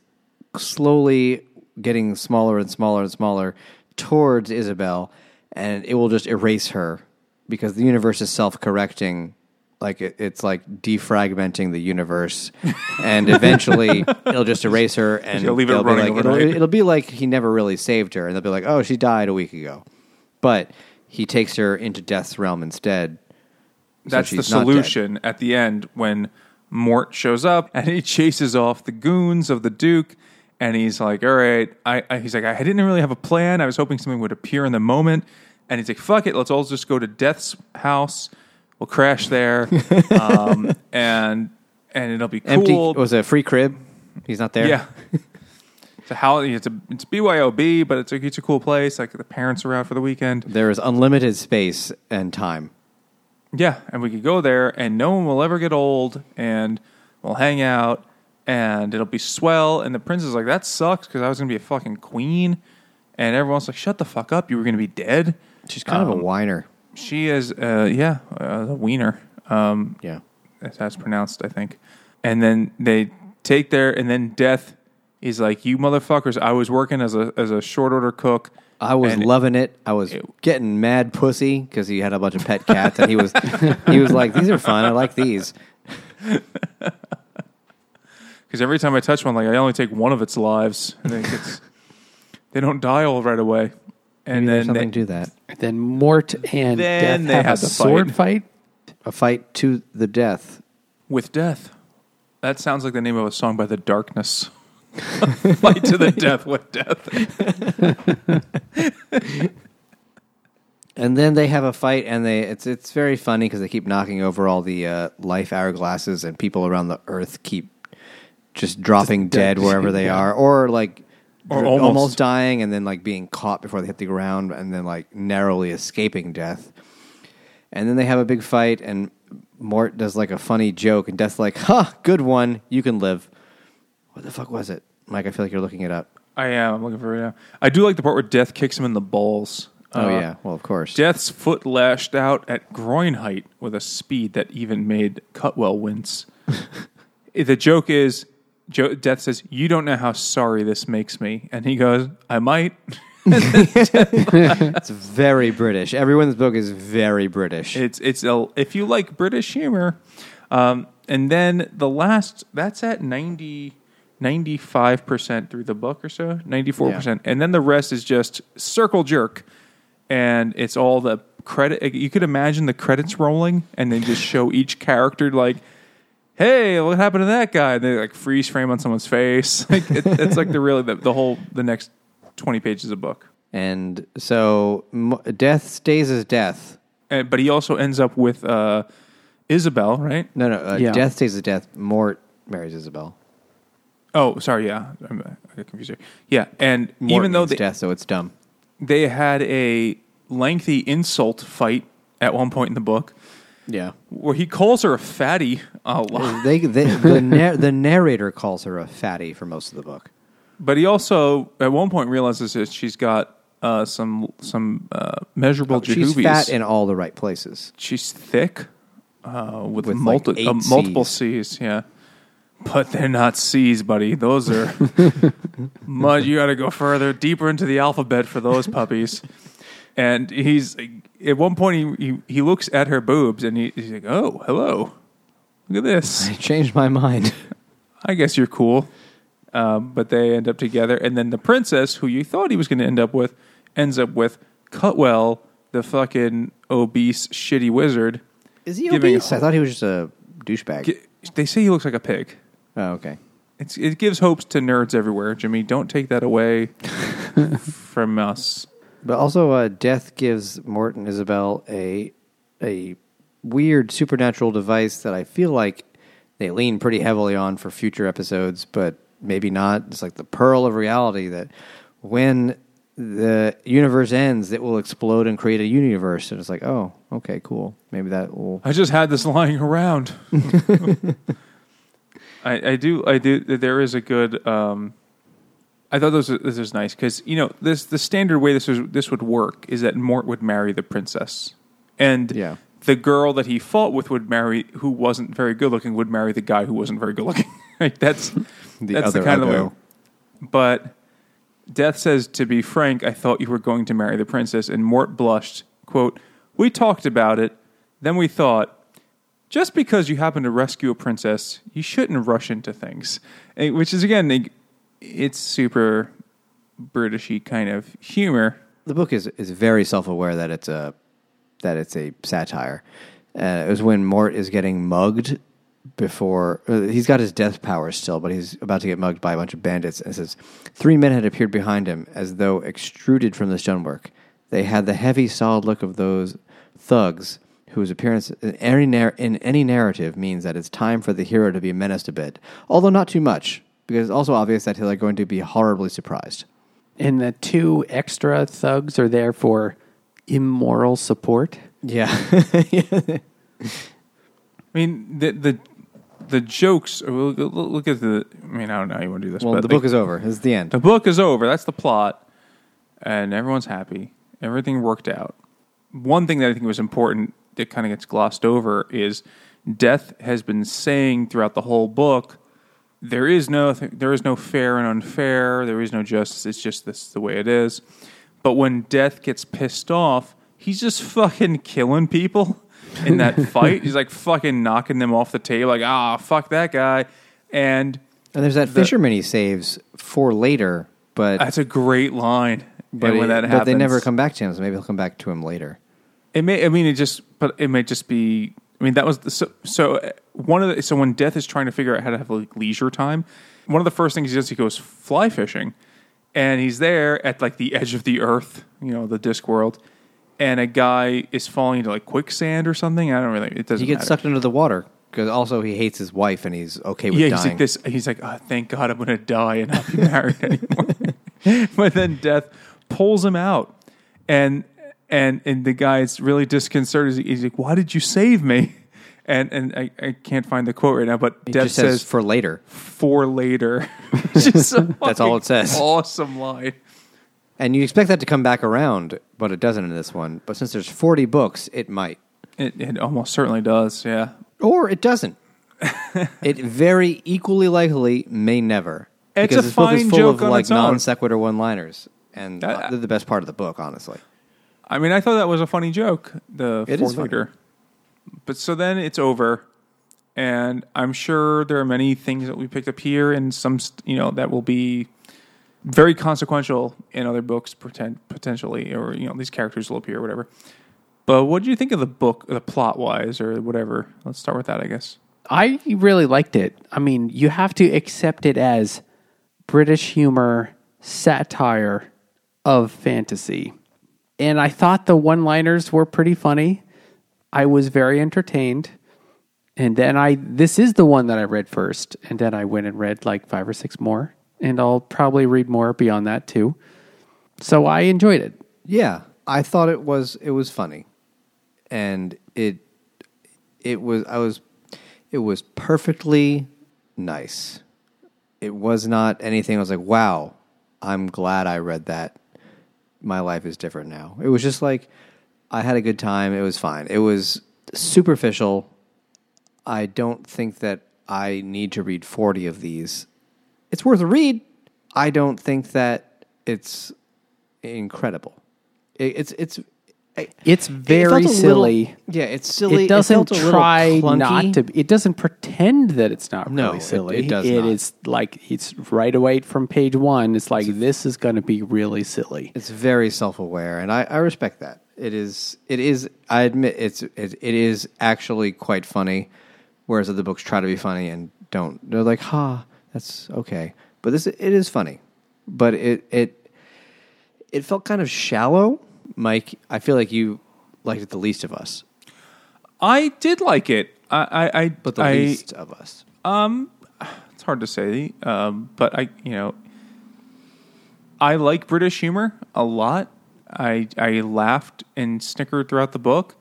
slowly getting smaller and smaller and smaller towards Ysabell, and it will just erase her because the universe is self correcting. Like it, it's like defragmenting the universe, and eventually *laughs* it'll just erase her, and He'll leave it they'll be running like, it'll, overnight. it'll be like he never really saved her, and they'll be like, "Oh, she died a week ago," but he takes her into Death's realm instead. so That's the she's not dead. solution at the end when Mort shows up and he chases off the goons of the Duke. And he's like, "All right." I, I he's like, "I didn't really have a plan. I was hoping something would appear in the moment." And he's like, "Fuck it. Let's all just go to Death's house. We'll crash there, *laughs* um, and and it'll be cool." Empty was it a free crib? He's not there. Yeah. It's a how it's a it's BYOB, but it's a it's a cool place. Like the parents are out for the weekend. There is unlimited space and time. Yeah, and we could go there, and no one will ever get old, and we'll hang out, and it'll be swell. And the prince is like, "That sucks," because I was gonna be a fucking queen, and everyone's like, "Shut the fuck up! You were gonna be dead." She's kind of a whiner. She is, uh, yeah, uh, wiener. Um, Yeah. that's how it's pronounced, I think. And then they take their, and then death is like, "You motherfuckers! I was working as a as a short order cook. I was and loving it. I was getting mad pussy because he had a bunch of pet cats, and he was he was like, "These are fun. I like these." *laughs* Because every time I touch one, like I only take one of its lives. It's they don't die all right away. And Maybe then something they, to that. Then Mort and Then Death they have, have a the sword fight. A fight to the death. with death. That sounds like the name of a song by The Darkness. *laughs* Fight to the *laughs* death with death. And then they have a fight, and they it's it's very funny because they keep knocking over all the uh, life hourglasses, and people around the earth keep just dropping dead. dead wherever they Yeah. are, or like Or almost. almost. dying, and then like being caught before they hit the ground, and then like narrowly escaping death. And then they have a big fight, and Mort does like a funny joke, and Death's like, "Ha, good one. You can live." What the fuck was it, Mike? I feel like you're looking it up. I am. I'm looking for it now. I do like the part where Death kicks him in the balls. Oh Uh, yeah, well of course. Death's foot lashed out at groin height with a speed that even made Cutwell wince. *laughs* the joke is, jo- Death says, "You don't know how sorry this makes me," and he goes, "I might." It's very British. Everyone's book is very British. It's it's a, if you like British humor, um, and then the last that's at 95 percent through the book or so, ninety four percent, and then the rest is just circle jerk, and it's all the credit. You could imagine the credits rolling, and then just show each character like. Hey, what happened to that guy? And they like freeze frame on someone's face. *laughs* Like it, it's like the really the, the whole the next twenty pages of book. and so M- Death stays as Death. And, but he also ends up with uh, Ysabell, right? No, no. Uh, Yeah. Death stays as Death. Mort marries Ysabell. Oh, sorry. Yeah, I'm, I got confused. Here. Yeah, and Mort even though means they, Death, so it's dumb. they had a lengthy insult fight at one point in the book Yeah. where he calls her a fatty a lot, They, they the *laughs* nar- the narrator calls her a fatty for most of the book. but he also at one point realizes that she's got uh, some some uh, measurable She's jujubes. fat in all the right places. she's thick uh, with, With, multi- like, eight uh, multiple Cs. C's. Yeah, but they're not C's, buddy. Those are *laughs* mud. You got to go further, deeper into the alphabet for those puppies. And he's at one point he he, he looks at her boobs and he, he's like, "Oh, hello, look at this. *laughs* I changed my mind. *laughs* I guess you're cool." Um, but they end up together, and then the princess, who you thought he was going to end up with, ends up with Cutwell, the fucking obese, shitty wizard. Is he Giving- obese? I thought he was just a douchebag. G- They say he looks like a pig. oh, okay. It's, it gives hopes to nerds everywhere, Jimmy. Don't take that away *laughs* from us. But also, uh, Death gives Mort and Ysabell a a weird supernatural device that I feel like they lean pretty heavily on for future episodes, but maybe not. It's like the pearl of reality that when the universe ends, it will explode and create a universe. And it's like, oh, okay, cool. Maybe that will. I just had this lying around. *laughs* *laughs* I, I do. I do. There is a good. Um, I thought this was, this was nice because you know this the standard way this was this would work is that Mort would marry the princess, and Yeah. the girl that he fought with would marry who wasn't very good looking would marry the guy who wasn't very good looking. like *laughs* that's *laughs* The that's other the kind of the way. But Death says, to be frank, I thought you were going to marry the princess. And Mort blushed. Quote, We talked about it. Then we thought, just because you happen to rescue a princess, you shouldn't rush into things. Which is, again, it's super Britishy kind of humor. the book is is very self aware that it's a that it's a satire. Uh, it was when Mort is getting mugged before uh, he's got his death powers still, but he's about to get mugged by a bunch of bandits. And says three men had appeared behind him as though extruded from the stonework. They had the heavy, solid look of those thugs whose appearance in any, in any narrative means that it's time for the hero to be menaced a bit, although not too much, because it's also obvious that they're going to be horribly surprised. And the two extra thugs are there for immoral support. Yeah. *laughs* I mean, the the the jokes. Look, look at the. I mean, I don't know how you want to do this. Well, but the book is over. It's the end. The book is over. That's the plot, and everyone's happy. Everything worked out. One thing that I think was important that kind of gets glossed over is Death has been saying throughout the whole book, there is no there is no fair and unfair. There is no justice. It's just this the way it is. But when Death gets pissed off, he's just fucking killing people *laughs* in that fight. He's like fucking knocking them off the table, like ah, fuck that guy. And And there's that The- fisherman he saves for later, but that's a great line. but, when that but happens, they never come back to him. So maybe he'll come back to him later. It may. I mean, it just. But it may just be. I mean, that was the, so. So uh, one of the. So when Death is trying to figure out how to have like leisure time, one of the first things he does, he goes fly fishing, and he's there at like the edge of the earth, you know, the disc world, and a guy is falling into like quicksand or something. I don't really. It doesn't. He gets matter. sucked into the water because also he hates his wife and he's okay with Yeah, he's dying. like this. He's like, oh, thank God, I'm going to die and not be married *laughs* anymore. *laughs* but then death pulls him out, and and and the guy's really disconcerted. He's like, "Why did you save me?" and and I, I can't find the quote right now, but It says says for later. for later. *laughs* *laughs* That's all it says. Awesome line. And you expect that to come back around, but it doesn't in this one. But since there's 40 books, it might. It, it almost certainly does. Yeah. Or it doesn't. *laughs* it very equally likely may never. It's because a this book is full joke of on like non sequitur one liners. And Uh, they're the best part of the book, honestly. I mean, I thought that was a funny joke. The It for is funny. But so then it's over, and I'm sure there are many things that we picked up here, and some you know that will be very consequential in other books, pretend, potentially, or you know these characters will appear, or whatever. But what did you think of the book, the plot wise, or whatever? Let's start with that, I guess. I really liked it. I mean, you have to accept it as British humor satire of fantasy. And I thought the one liners were pretty funny. I was very entertained. And then I, this is the one that I read first. And then I went and read like five or six more. And I'll probably read more beyond that too. So I enjoyed it. Yeah, I thought it was it was funny, and it it was I was it was perfectly nice. It was not anything. I was like, wow, I'm glad I read that. My life is different now. It was just like I had a good time. It was fine. It was superficial. I don't think that I need to read 40 of these. It's worth a read. I don't think that it's incredible. It, it's it's it- It's very a silly. little- yeah, it's silly. it doesn't felt a try not to. It doesn't pretend that it's not No, really silly. it does It is like it's right away from page one. It's like this is going to be really silly. It's very self-aware, and I, I respect that. It is. It is. I admit it's. It, it is actually quite funny, whereas other books try to be funny and don't. They're like, "Ha, that's okay," but this it is funny, but it it it felt kind of shallow. Mike, I feel like you liked it the least of us, I did like it. I, I, I but the I, least of us. it's hard to say, um, but I, you know, I like British humor a lot. I I laughed and snickered throughout the book.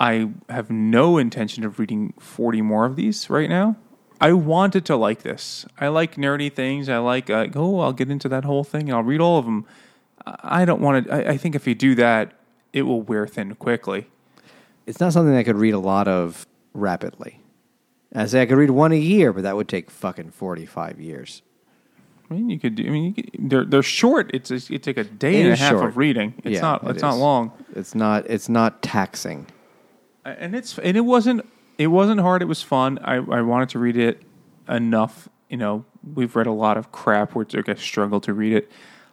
I have no intention of reading forty more of these right now. I wanted to like this. I like nerdy things. I like, uh, oh, I'll get into that whole thing and I'll read all of them. I don't want to. I, I think if you do that, it will wear thin quickly. It's not something I could read a lot of rapidly. I say I could read one a year, but that would take fucking forty-five years. I mean, you could do. I mean, you could, they're they're short. It's a, it take a day It and a half short. of reading. It's Yeah, not. it It's not long. It's not. It's not taxing. and it's and it wasn't it wasn't hard. It was fun. I I wanted to read it enough. You know, we've read a lot of crap where it's like I struggle to read it.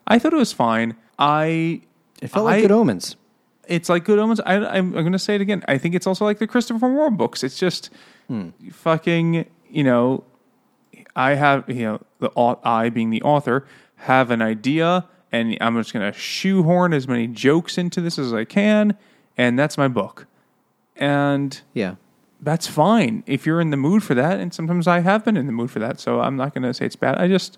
I thought it was fine. I It felt like I- Good Omens. it's like Good Omens. I, I'm, I'm going to say it again. I think it's also like the Christopher Moore books. It's just hmm. fucking, you know, I have, you know, the I being the author have an idea, and I'm just going to shoehorn as many jokes into this as I can, and that's my book. And Yeah. that's fine if you're in the mood for that. And sometimes I have been in the mood for that. So I'm not going to say it's bad. I just,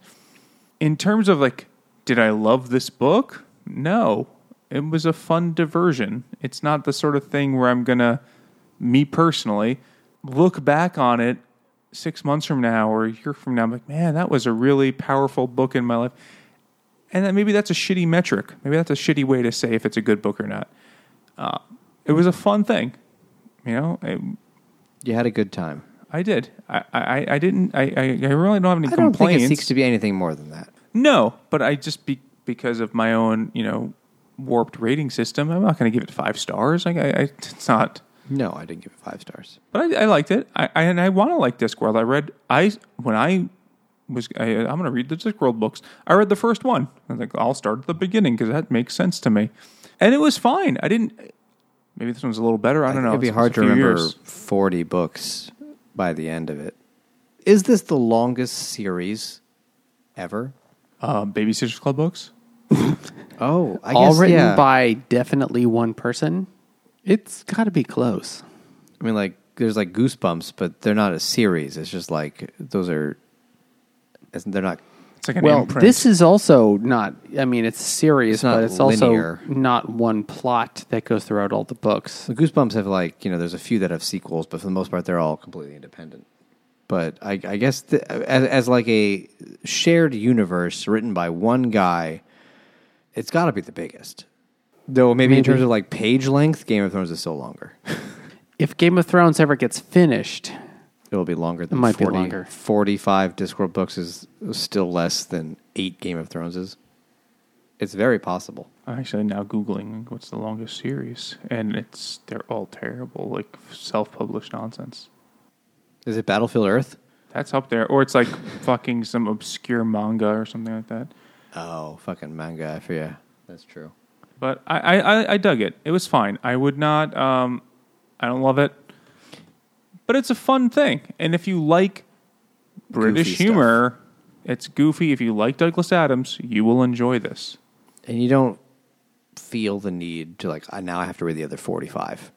in terms of like, did I love this book? No. It was a fun diversion. It's not the sort of thing where I'm going to, me personally, look back on it six months from now or a year from now. I'm like, man, that was a really powerful book in my life. And then maybe that's a shitty metric. Maybe that's a shitty way to say if it's a good book or not. Uh, it was a fun thing. You know, it, You had a good time. I did. I, I, I didn't. I, I, I really don't have any I don't complaints. think it seeks to be anything more than that. No, but I just be because of my own, you know, warped rating system. I'm not going to give it five stars. Like I, I, it's not. No, I didn't give it five stars. But I, I liked it. I, I and I want to like Discworld. I read. I when I was. I, I'm going to read the Discworld books. I read the first one. I was like, I'll start at the beginning because that makes sense to me, and it was fine. I didn't. Maybe this one's a little better. I don't know. It'd be It's- hard to remember years. 40 books by the end of it. Is this the longest series ever? Uh, Babysitters Club books. *laughs* Oh, I All guess, written yeah. by definitely one person. It's got to be close. I mean, like, there's like Goosebumps, but they're not a series. It's just like, those are, it's- they're not It's like an Well, imprint. this is also not. I mean, it's serious, It's not but it's linear. also not one plot that goes throughout all the books. The Goosebumps have like you know, there's a few that have sequels, but for the most part, they're all completely independent. But I, I guess the, as, as like a shared universe written by one guy, it's got to be the biggest. Though maybe, in terms of like page length, Game of Thrones is still longer. *laughs* If Game of Thrones ever gets finished, It will be longer than it might be longer. 45 Discworld books is still less than eight Game of Throneses. It's very possible. I'm actually now googling what's the longest series, and it's they're all terrible, like self-published nonsense. Is it Battlefield Earth? That's up there, or it's like fucking some obscure manga or something like that. Oh, fucking manga. I forget. That's true. But I, I, I- I dug it. It was fine. I would not. Um, I don't love it, but it's a fun thing. And if you like British Goofy humor, it's goofy. If you like Douglas Adams, you will enjoy this. And you don't feel the need to like, "Ah, now I have to read the other 45.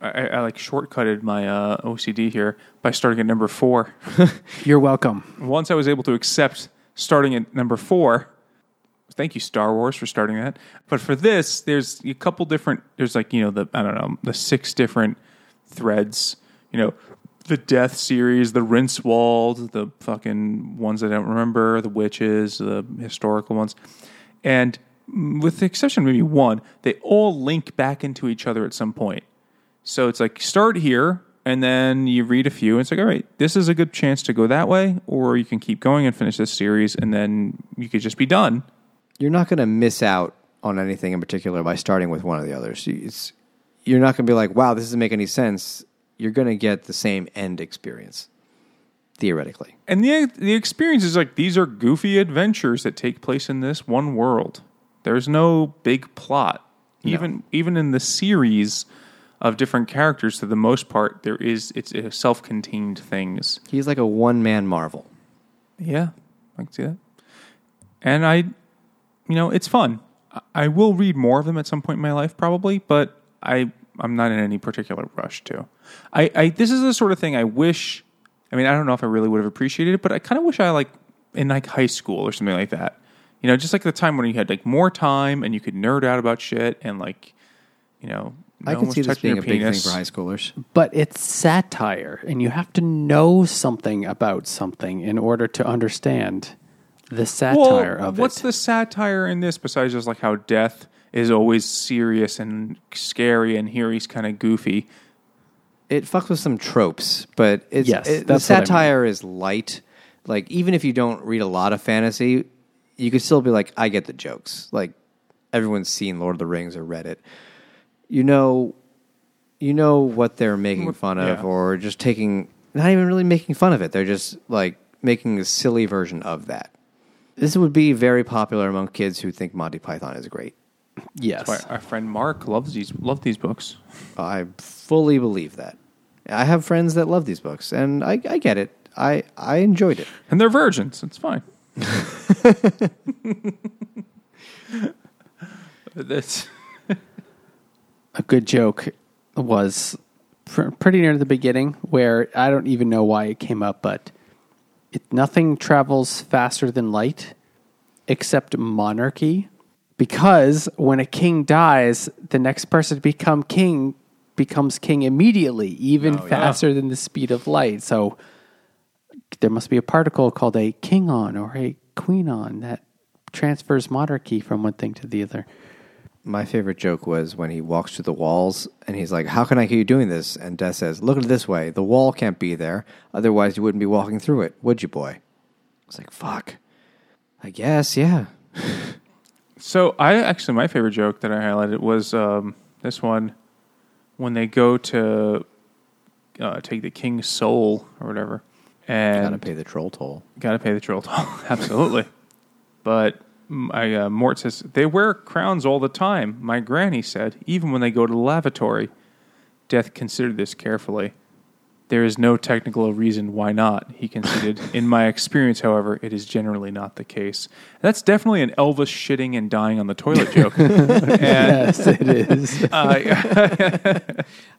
I, I, like shortcutted my uh, OCD here by starting at number four. *laughs* you're welcome. Once I was able to accept starting at number four, thank you Star Wars for starting that. But for this, there's a couple different. There's like you know the I don't know the six different threads. You know the Death series, the Rincewind, the fucking ones I don't remember, the witches, the historical ones, and with the exception of maybe one, they all link back into each other at some point. So it's like start here and then you read a few and it's like, all right, this is a good chance to go that way, or you can keep going and finish this series and then you could just be done. You're not going to miss out on anything in particular by starting with one of the others. It's, you're not going to be like, wow, this doesn't make any sense. You're going to get the same end experience, theoretically. And the the experience is like these are goofy adventures that take place in this one world. There's no big plot. Even even in the series of different characters, for the most part, there is it's a self-contained things. He's like a one man Marvel. Yeah, I can see that. And I, you know, it's fun. I- I will read more of them at some point in my life, probably, but I, I'm not in any particular rush to. I, I, this is the sort of thing I wish. I mean, I don't know if I really would have appreciated it, but I kind of wish I like in like high school or something like that. You know, just like the time when you had like more time and you could nerd out about shit and like, you know, no I can see this being your a big thing for high schoolers. But it's satire, and you have to know something about something in order to understand the satire well, of what's it. What's the satire in this besides just like how death is always serious and scary, and here he's kind of goofy. it fucks with some tropes, but it's Yes, it, the that's what I mean. satire is light. Like even if you don't read a lot of fantasy, you could still be like, I get the jokes. Like everyone's seen Lord of the Rings or read it. You know, you know what they're making fun of, yeah. or just taking not even really making fun of it. They're just like making a silly version of that. This would be very popular among kids who think Monty Python is great. yes. Why our friend Mark loves these loved these books. I fully believe that. I have friends that love these books, and I, I get it. I, I enjoyed it. And they're virgins. It's fine. *laughs* That's a good joke was pr- pretty near the beginning where I don't even know why it came up, but it, nothing travels faster than light except monarchy. Because when a king dies, the next person to become king becomes king immediately, even Oh, yeah. faster than the speed of light. So there must be a particle called a kingon or a queenon that transfers monarchy from one thing to the other. My favorite joke was when he walks through the walls and he's like, How can I keep doing this? And Death says, Look at it this way. The wall can't be there. Otherwise, you wouldn't be walking through it, would you, boy? It's like, Fuck. I guess, yeah. so. I actually my favorite joke that I highlighted was um, this one when they go to uh, take the king's soul or whatever, and Gotta pay the troll toll. Got to pay the troll toll, absolutely. But I, uh, Mort says they wear crowns all the time. My granny said, even when they go to the lavatory. Death considered this carefully. There is no technical reason why not, he conceded. *laughs* In my experience, however, it is generally not the case. That's definitely an Elvis shitting and dying on the toilet joke. *laughs* and, yes, it is. *laughs* uh,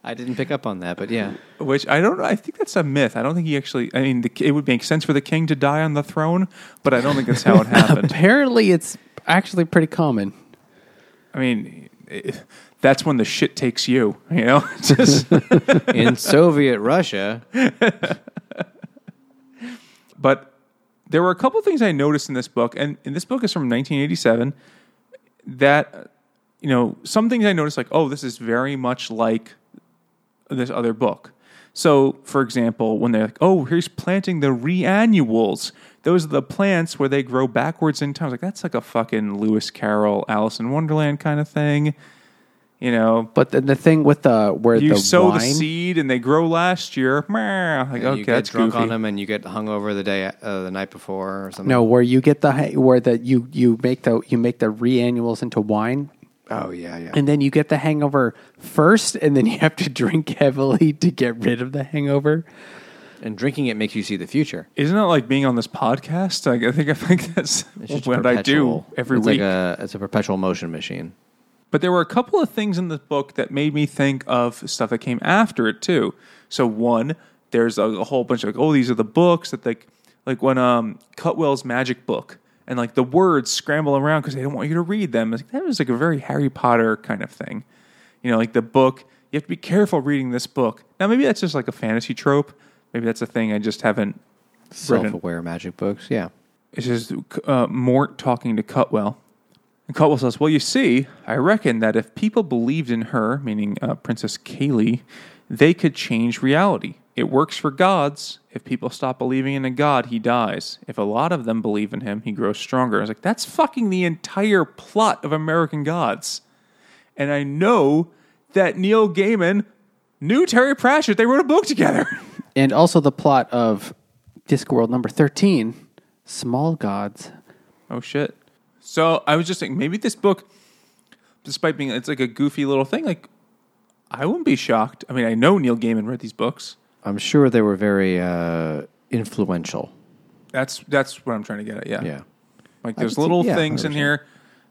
I didn't pick up on that, but yeah. which I don't. I think that's a myth. I don't think he actually. I mean, the, it would make sense for the king to die on the throne, but I don't think that's how it happened. Apparently, it's actually pretty common. I mean, it, that's when the shit takes you. You know, *laughs* just *laughs* In Soviet Russia, *laughs* but there were a couple things I noticed in this book, and, and this book is from 1987. That you know, some things I noticed, like, oh, this is very much like this other book. So, for example, when they're like, oh, here's planting the reannuals. Those are the plants where they grow backwards in time. I was like, that's like a fucking Lewis Carroll, Alice in Wonderland kind of thing. You know, But the, the thing with the where you the sow wine, the seed and they grow last year. Meh. Like, and okay, you get that's drunk goofy. on them and you get hungover the day uh, the night before or something. no, where you get the ha- where the you you make the you make the reannuals into wine, Oh yeah, yeah. and then you get the hangover first, and then you have to drink *laughs* heavily to get rid of the hangover. And drinking it makes you see the future. Isn't it like being on this podcast? Like, I think I think that's It's just *laughs* what I do every it's week. Like a, it's a perpetual motion machine. But there were a couple of things in the book that made me think of stuff that came after it too. So one, there's a, a whole bunch of like, oh, these are the books that like like when um Cutwell's magic book and like the words scramble around because they don't want you to read them. Like, that was like a very Harry Potter kind of thing. You know, like the book. You have to be careful reading this book. Now maybe that's just like a fantasy trope. Maybe that's a thing I just haven't Self-aware magic books. Yeah. it's just uh, Mort talking to Cutwell. And Cutwell says, Well, you see, I reckon that if people believed in her, meaning uh, Princess Keli, they could change reality. It works for gods. If people stop believing in a god, he dies. If a lot of them believe in him, he grows stronger. I was like, That's fucking the entire plot of American Gods. And I know that Neil Gaiman knew Terry Pratchett. They wrote a book together. *laughs* And also the plot of Discworld number 13, Small Gods. Oh shit. So I was just thinking maybe this book, despite being it's like a goofy little thing, like I wouldn't be shocked. I mean, I know Neil Gaiman read these books. I'm sure they were very uh, influential. That's that's what I'm trying to get at. Yeah. Yeah. Like there's little yeah, things in 100%. here.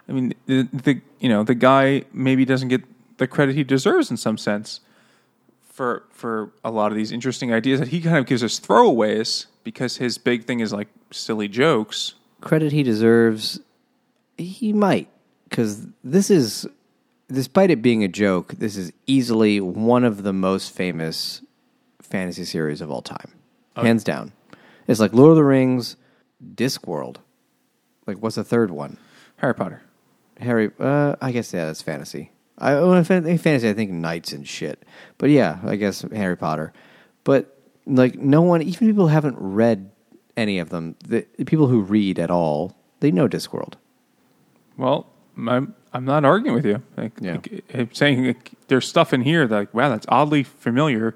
I mean, the, the you know the guy maybe doesn't get the credit he deserves in some sense for for a lot of these interesting ideas that he kind of gives us throwaways because his big thing is like silly jokes. Credit he deserves, he might, because this is, despite it being a joke, this is easily one of the most famous fantasy series of all time, hands down. It's like Lord of the Rings, Discworld. Like, what's the third one? Harry Potter. Harry, uh, I guess yeah, that's fantasy. I when I think fantasy, I think knights and shit. But yeah, I guess Harry Potter. But like, no one, even people who haven't read any of them. The, the people who read at all, they know Discworld. Well, I'm I'm not arguing with you. Like, Yeah. like, I'm saying like, there's stuff in here that like, wow, that's oddly familiar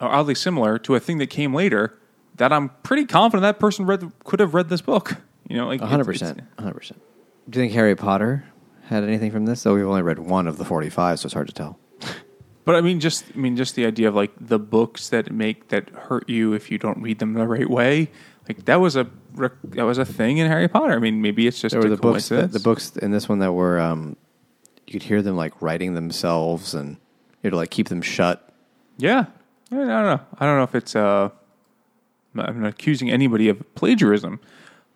or oddly similar to a thing that came later. That I'm pretty confident that person read could have read this book. You know, like A it's- hundred it's- percent, hundred percent. Do you think Harry Potter had anything from this? Though we've only read one of the forty-five, so it's hard to tell. *laughs* But I mean, just I mean, just the idea of like the books that make that hurt you if you don't read them the right way. Like that was a rec- that was a thing in Harry Potter. I mean, maybe it's just There were the books, the, the books in this one that were, um, you could hear them like writing themselves, and you had to like keep them shut. Yeah, I don't know. I don't know if it's. Uh, I'm not accusing anybody of plagiarism,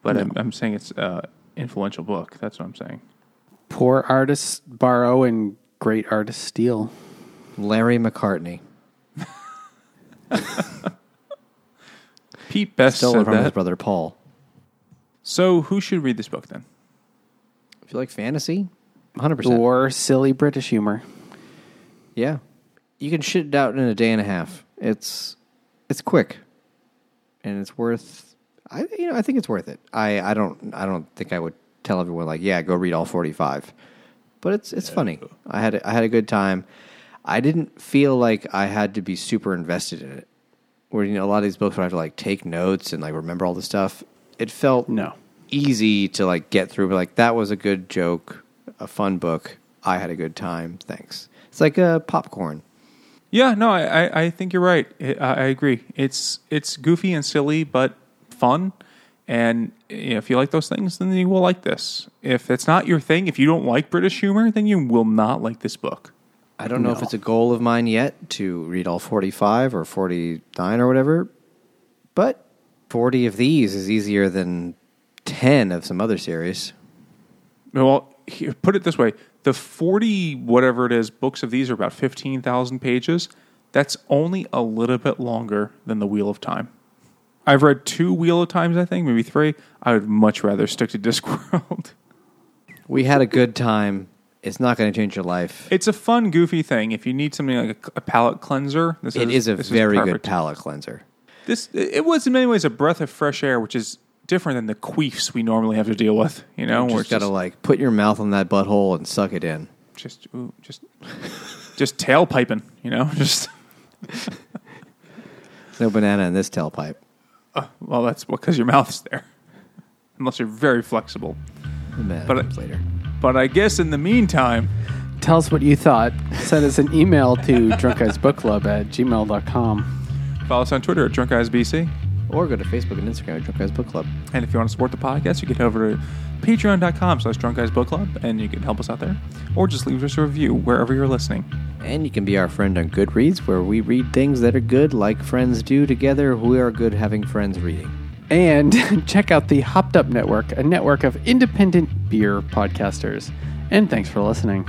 but I'm, I'm saying it's uh, influential book. That's what I'm saying. Poor artists borrow and great artists steal. Larry McCartney, *laughs* Pete Best still said from his that. brother Paul. So who should read this book then? If you like fantasy, 100%. Or silly British humor. yeah. You can shit it out in a day and a half. It's it's quick. And it's worth I you know, I think it's worth it. I I don't I don't think I would tell everyone like, yeah, go read all 45. But it's it's funny. I had a- I had a good time. I didn't feel like I had to be super invested in it. Where you know a lot of these books where I have to like take notes and like remember all the stuff. It felt No. easy to like get through. But like that was a good joke, a fun book. I had a good time. Thanks. It's like a popcorn. Yeah, no, I, I, I think you're right. I, I agree. It's it's goofy and silly, but fun. And you know, if you like those things, then you will like this. If it's not your thing, if you don't like British humor, then you will not like this book. I don't know if it's a goal of mine yet to read all 45 or 49 or whatever, but 40 of these is easier than 10 of some other series. Well, here, put it this way: the forty whatever it is books of these are about fifteen thousand pages. That's only a little bit longer than the Wheel of Time. I've read two Wheel of Times, I think, maybe three. I would much rather stick to Discworld. We had a good time. It's not going to change your life. It's a fun, goofy thing. If you need something like a, a palate cleanser, this It is a this very good perfect. palate cleanser. This it was in many ways a breath of fresh air, which is different than the queefs we normally have to deal with. You know, You where just it's got to like put your mouth on that butthole and suck it in. just ooh, just just tailpiping. You know, *laughs* just There's *laughs* no banana in this tailpipe. Uh, well, that's because your mouth's there, unless you're very flexible. But it- comes later. But I guess in the meantime, Tell us what you thought. Send us an email to drunkguysbookclub at gmail.com. follow us on Twitter at Drunk Guys BC. Or go to Facebook and Instagram at Drunk Guys Book Club. And if you want to support the podcast, you can head over to patreon.com slash drunk guys book club and you can help us out there. Or just leave us a review wherever you're listening. And you can be our friend on Goodreads, where we read things that are good, like friends do together. We are good having friends reading. And *laughs* check out the Hopped Up Network, a network of independent beer podcasters. And thanks for listening.